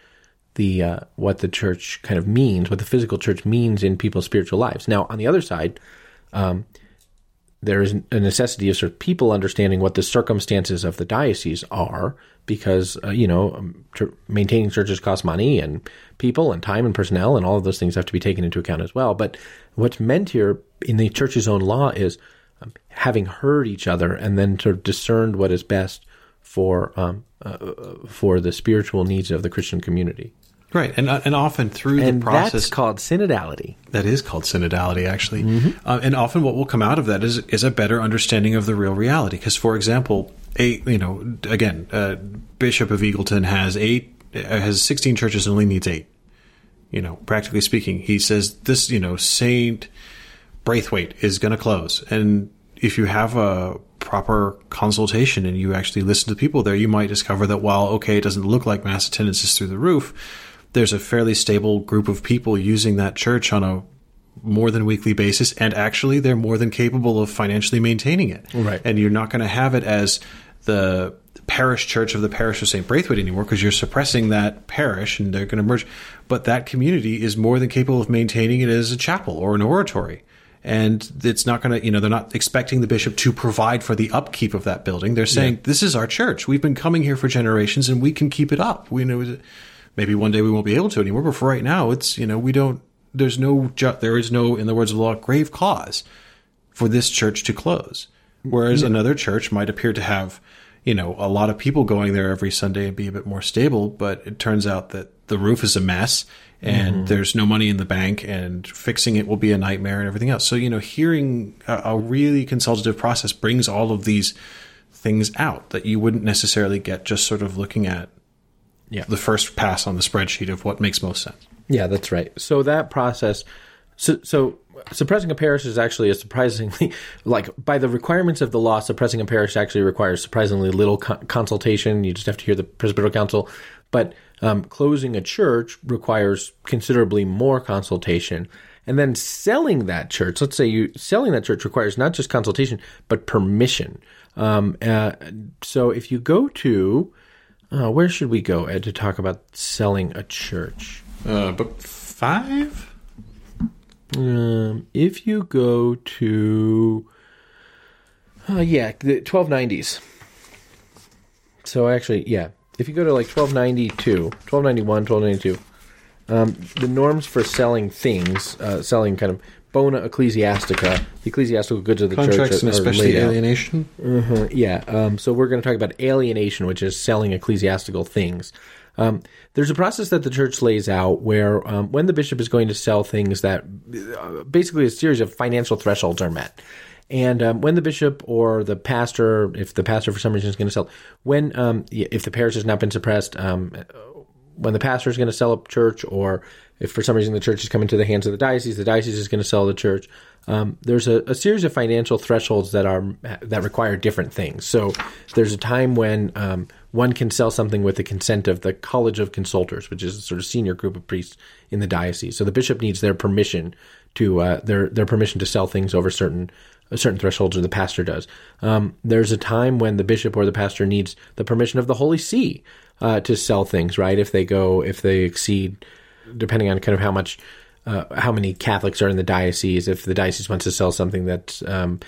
the uh, what the church kind of means, what the physical church means in people's spiritual lives. Now, on the other side, um, there is a necessity of sort of people understanding what the circumstances of the diocese are, because uh, you know um, maintaining churches costs money and people and time and personnel, and all of those things have to be taken into account as well. But what's meant here in the church's own law is um, having heard each other and then sort of discerned what is best for um, uh, for the spiritual needs of the Christian community. Right, and uh, and often through and the process, that's called synodality. That is called synodality, actually. Mm-hmm. Uh, and often, what will come out of that is is a better understanding of the real reality. Because, for example, a you know, again, uh, Bishop of Eagleton has eight uh, has sixteen churches and only needs eight. You know, practically speaking, he says this. You know, Saint Braithwaite is going to close, and if you have a proper consultation and you actually listen to people there, you might discover that while okay, it doesn't look like mass attendance is through the roof there's a fairly stable group of people using that church on a more than weekly basis, and actually they're more than capable of financially maintaining it. Right. And you're not going to have it as the parish church of the parish of St. Braithwaite anymore because you're suppressing that parish and they're going to merge. But that community is more than capable of maintaining it as a chapel or an oratory. And it's not going to, you know, they're not expecting the bishop to provide for the upkeep of that building. They're saying, yeah. this is our church. We've been coming here for generations and we can keep it up. We know maybe one day we won't be able to anymore, but for right now, it's, you know, we don't, there's no, ju- there is no, in the words of the law, grave cause for this church to close. Whereas yeah. another church might appear to have, you know, a lot of people going there every Sunday and be a bit more stable, but it turns out that the roof is a mess and mm-hmm. there's no money in the bank and fixing it will be a nightmare and everything else. So, you know, hearing a, a really consultative process brings all of these things out that you wouldn't necessarily get just sort of looking at yeah. the first pass on the spreadsheet of what makes most sense. Yeah, that's right. So that process, so, so suppressing a parish is actually a surprisingly, (laughs) like by the requirements of the law, suppressing a parish actually requires surprisingly little co- consultation. You just have to hear the Presbyteral Council. But um, closing a church requires considerably more consultation. And then selling that church, let's say you selling that church requires not just consultation, but permission. Um, uh, so if you go to, uh, where should we go, Ed, to talk about selling a church? Uh, book five? Um, if you go to, uh, yeah, the 1290s. So actually, yeah, if you go to like 1292, 1291, 1292, um, the norms for selling things, uh, selling kind of bona ecclesiastica, the ecclesiastical goods of the Contracts church, and especially alienation. Uh-huh, yeah. Um, so we're going to talk about alienation, which is selling ecclesiastical things. Um, there's a process that the church lays out where um, when the bishop is going to sell things that uh, basically a series of financial thresholds are met. And um, when the bishop or the pastor, if the pastor for some reason is going to sell, when um, if the parish has not been suppressed, um, when the pastor is going to sell a church, or if for some reason the church is coming to the hands of the diocese, the diocese is going to sell the church. Um, there's a, a, series of financial thresholds that are that require different things. So there's a time when um, one can sell something with the consent of the College of Consultors, which is a sort of senior group of priests in the diocese. So the bishop needs their permission to uh, their their permission to sell things over certain certain thresholds, or the pastor does. Um, there's a time when the bishop or the pastor needs the permission of the Holy See uh, to sell things, right? If they go if they exceed, depending on kind of how much. Uh, how many Catholics are in the diocese? If the diocese wants to sell something that's um,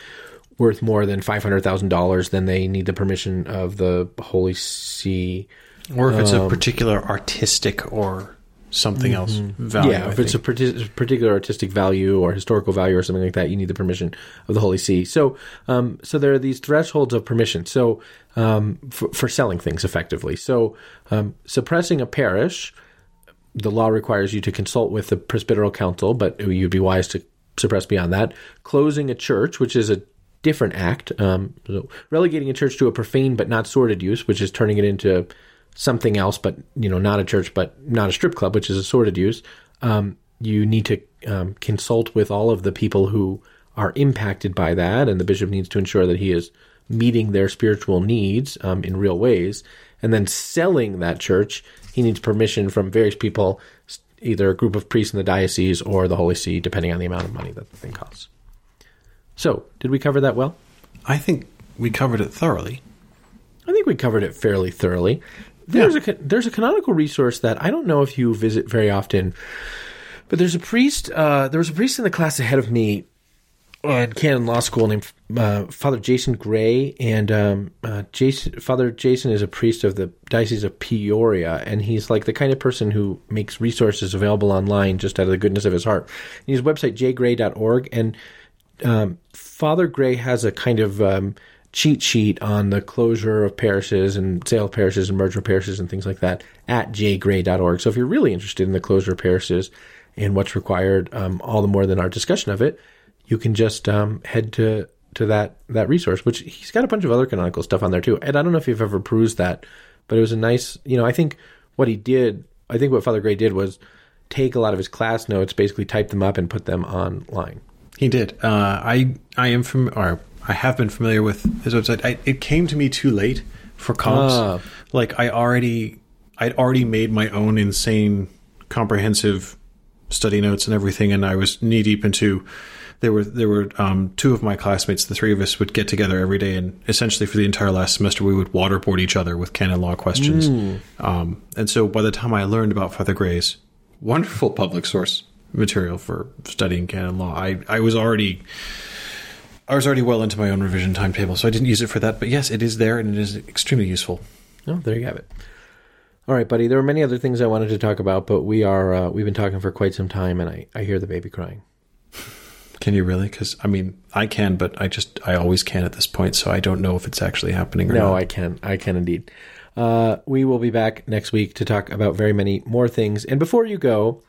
worth more than five hundred thousand dollars, then they need the permission of the Holy See. Or if it's um, a particular artistic or something else mm-hmm. value. Yeah, if it's a particular artistic value or historical value or something like that, you need the permission of the Holy See. So, um, so there are these thresholds of permission. So, um, for, for, selling things effectively. So, um, suppressing a parish, the law requires you to consult with the Presbyteral Council, but you'd be wise to suppress beyond that. Closing a church, which is a different act. Um, so relegating a church to a profane but not sordid use, which is turning it into something else, but you know, not a church, but not a strip club, which is a sordid use. Um, you need to um, consult with all of the people who are impacted by that, and the bishop needs to ensure that he is meeting their spiritual needs um, in real ways. And then selling that church, he needs permission from various people, either a group of priests in the diocese or the Holy See, depending on the amount of money that the thing costs. So, did we cover that well? I think we covered it thoroughly. I think we covered it fairly thoroughly. There's yeah. a there's a canonical resource that I don't know if you visit very often, but there's a priest. Uh, there was a priest in the class ahead of me in canon law school named uh, Father Jason Gray, and um, uh, Jason, Father Jason is a priest of the Diocese of Peoria, and he's like the kind of person who makes resources available online just out of the goodness of his heart. And his website jgray.org, and um, Father Gray has a kind of um, cheat sheet on the closure of parishes and sale of parishes and merger of parishes and things like that at jgray.org. So if you're really interested in the closure of parishes and what's required, um, all the more than our discussion of it, you can just um, head to to that that resource. Which he's got a bunch of other canonical stuff on there too. And I don't know if you've ever perused that, but it was a nice. You know, I think what he did. I think what Father Gray did was take a lot of his class notes, basically type them up and put them online. He did. Uh, I I am from, or I have been familiar with his website. I, it came to me too late for comps. Ah. Like I already, I'd already made my own insane comprehensive study notes and everything, and I was knee deep into. There were there were um, two of my classmates. The three of us would get together every day, and essentially for the entire last semester, we would waterboard each other with canon law questions. Um, and so by the time I learned about Father Gray's wonderful public source material for studying canon law, I I was already I was already well into my own revision timetable, so I didn't use it for that. But yes, it is there, and it is extremely useful. Oh, there you have it. All right, buddy. There were many other things I wanted to talk about, but we are uh, we've been talking for quite some time, and I, I hear the baby crying. Can you really? Because I mean, I can, but I just I always can at this point, so I don't know if it's actually happening or No, not. No, I can. I can indeed. Uh, we will be back next week to talk about very many more things. And before you go,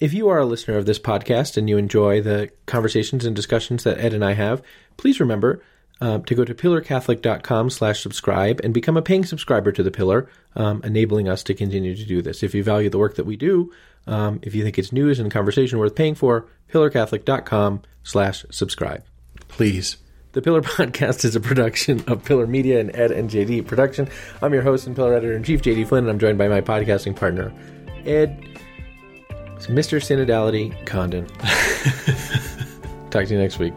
if you are a listener of this podcast and you enjoy the conversations and discussions that Ed and I have, please remember uh, to go to pillarcatholic.com slash subscribe and become a paying subscriber to The Pillar, um, enabling us to continue to do this. If you value the work that we do, um, if you think it's news and conversation worth paying for, pillarcatholic.com slash subscribe. Please. The Pillar (laughs) Podcast is a production of Pillar Media and Ed and JD Production. I'm your host and Pillar Editor in Chief, JD Flynn, and I'm joined by my podcasting partner, Ed, Mr. Synodality Condon. (laughs) Talk to you next week.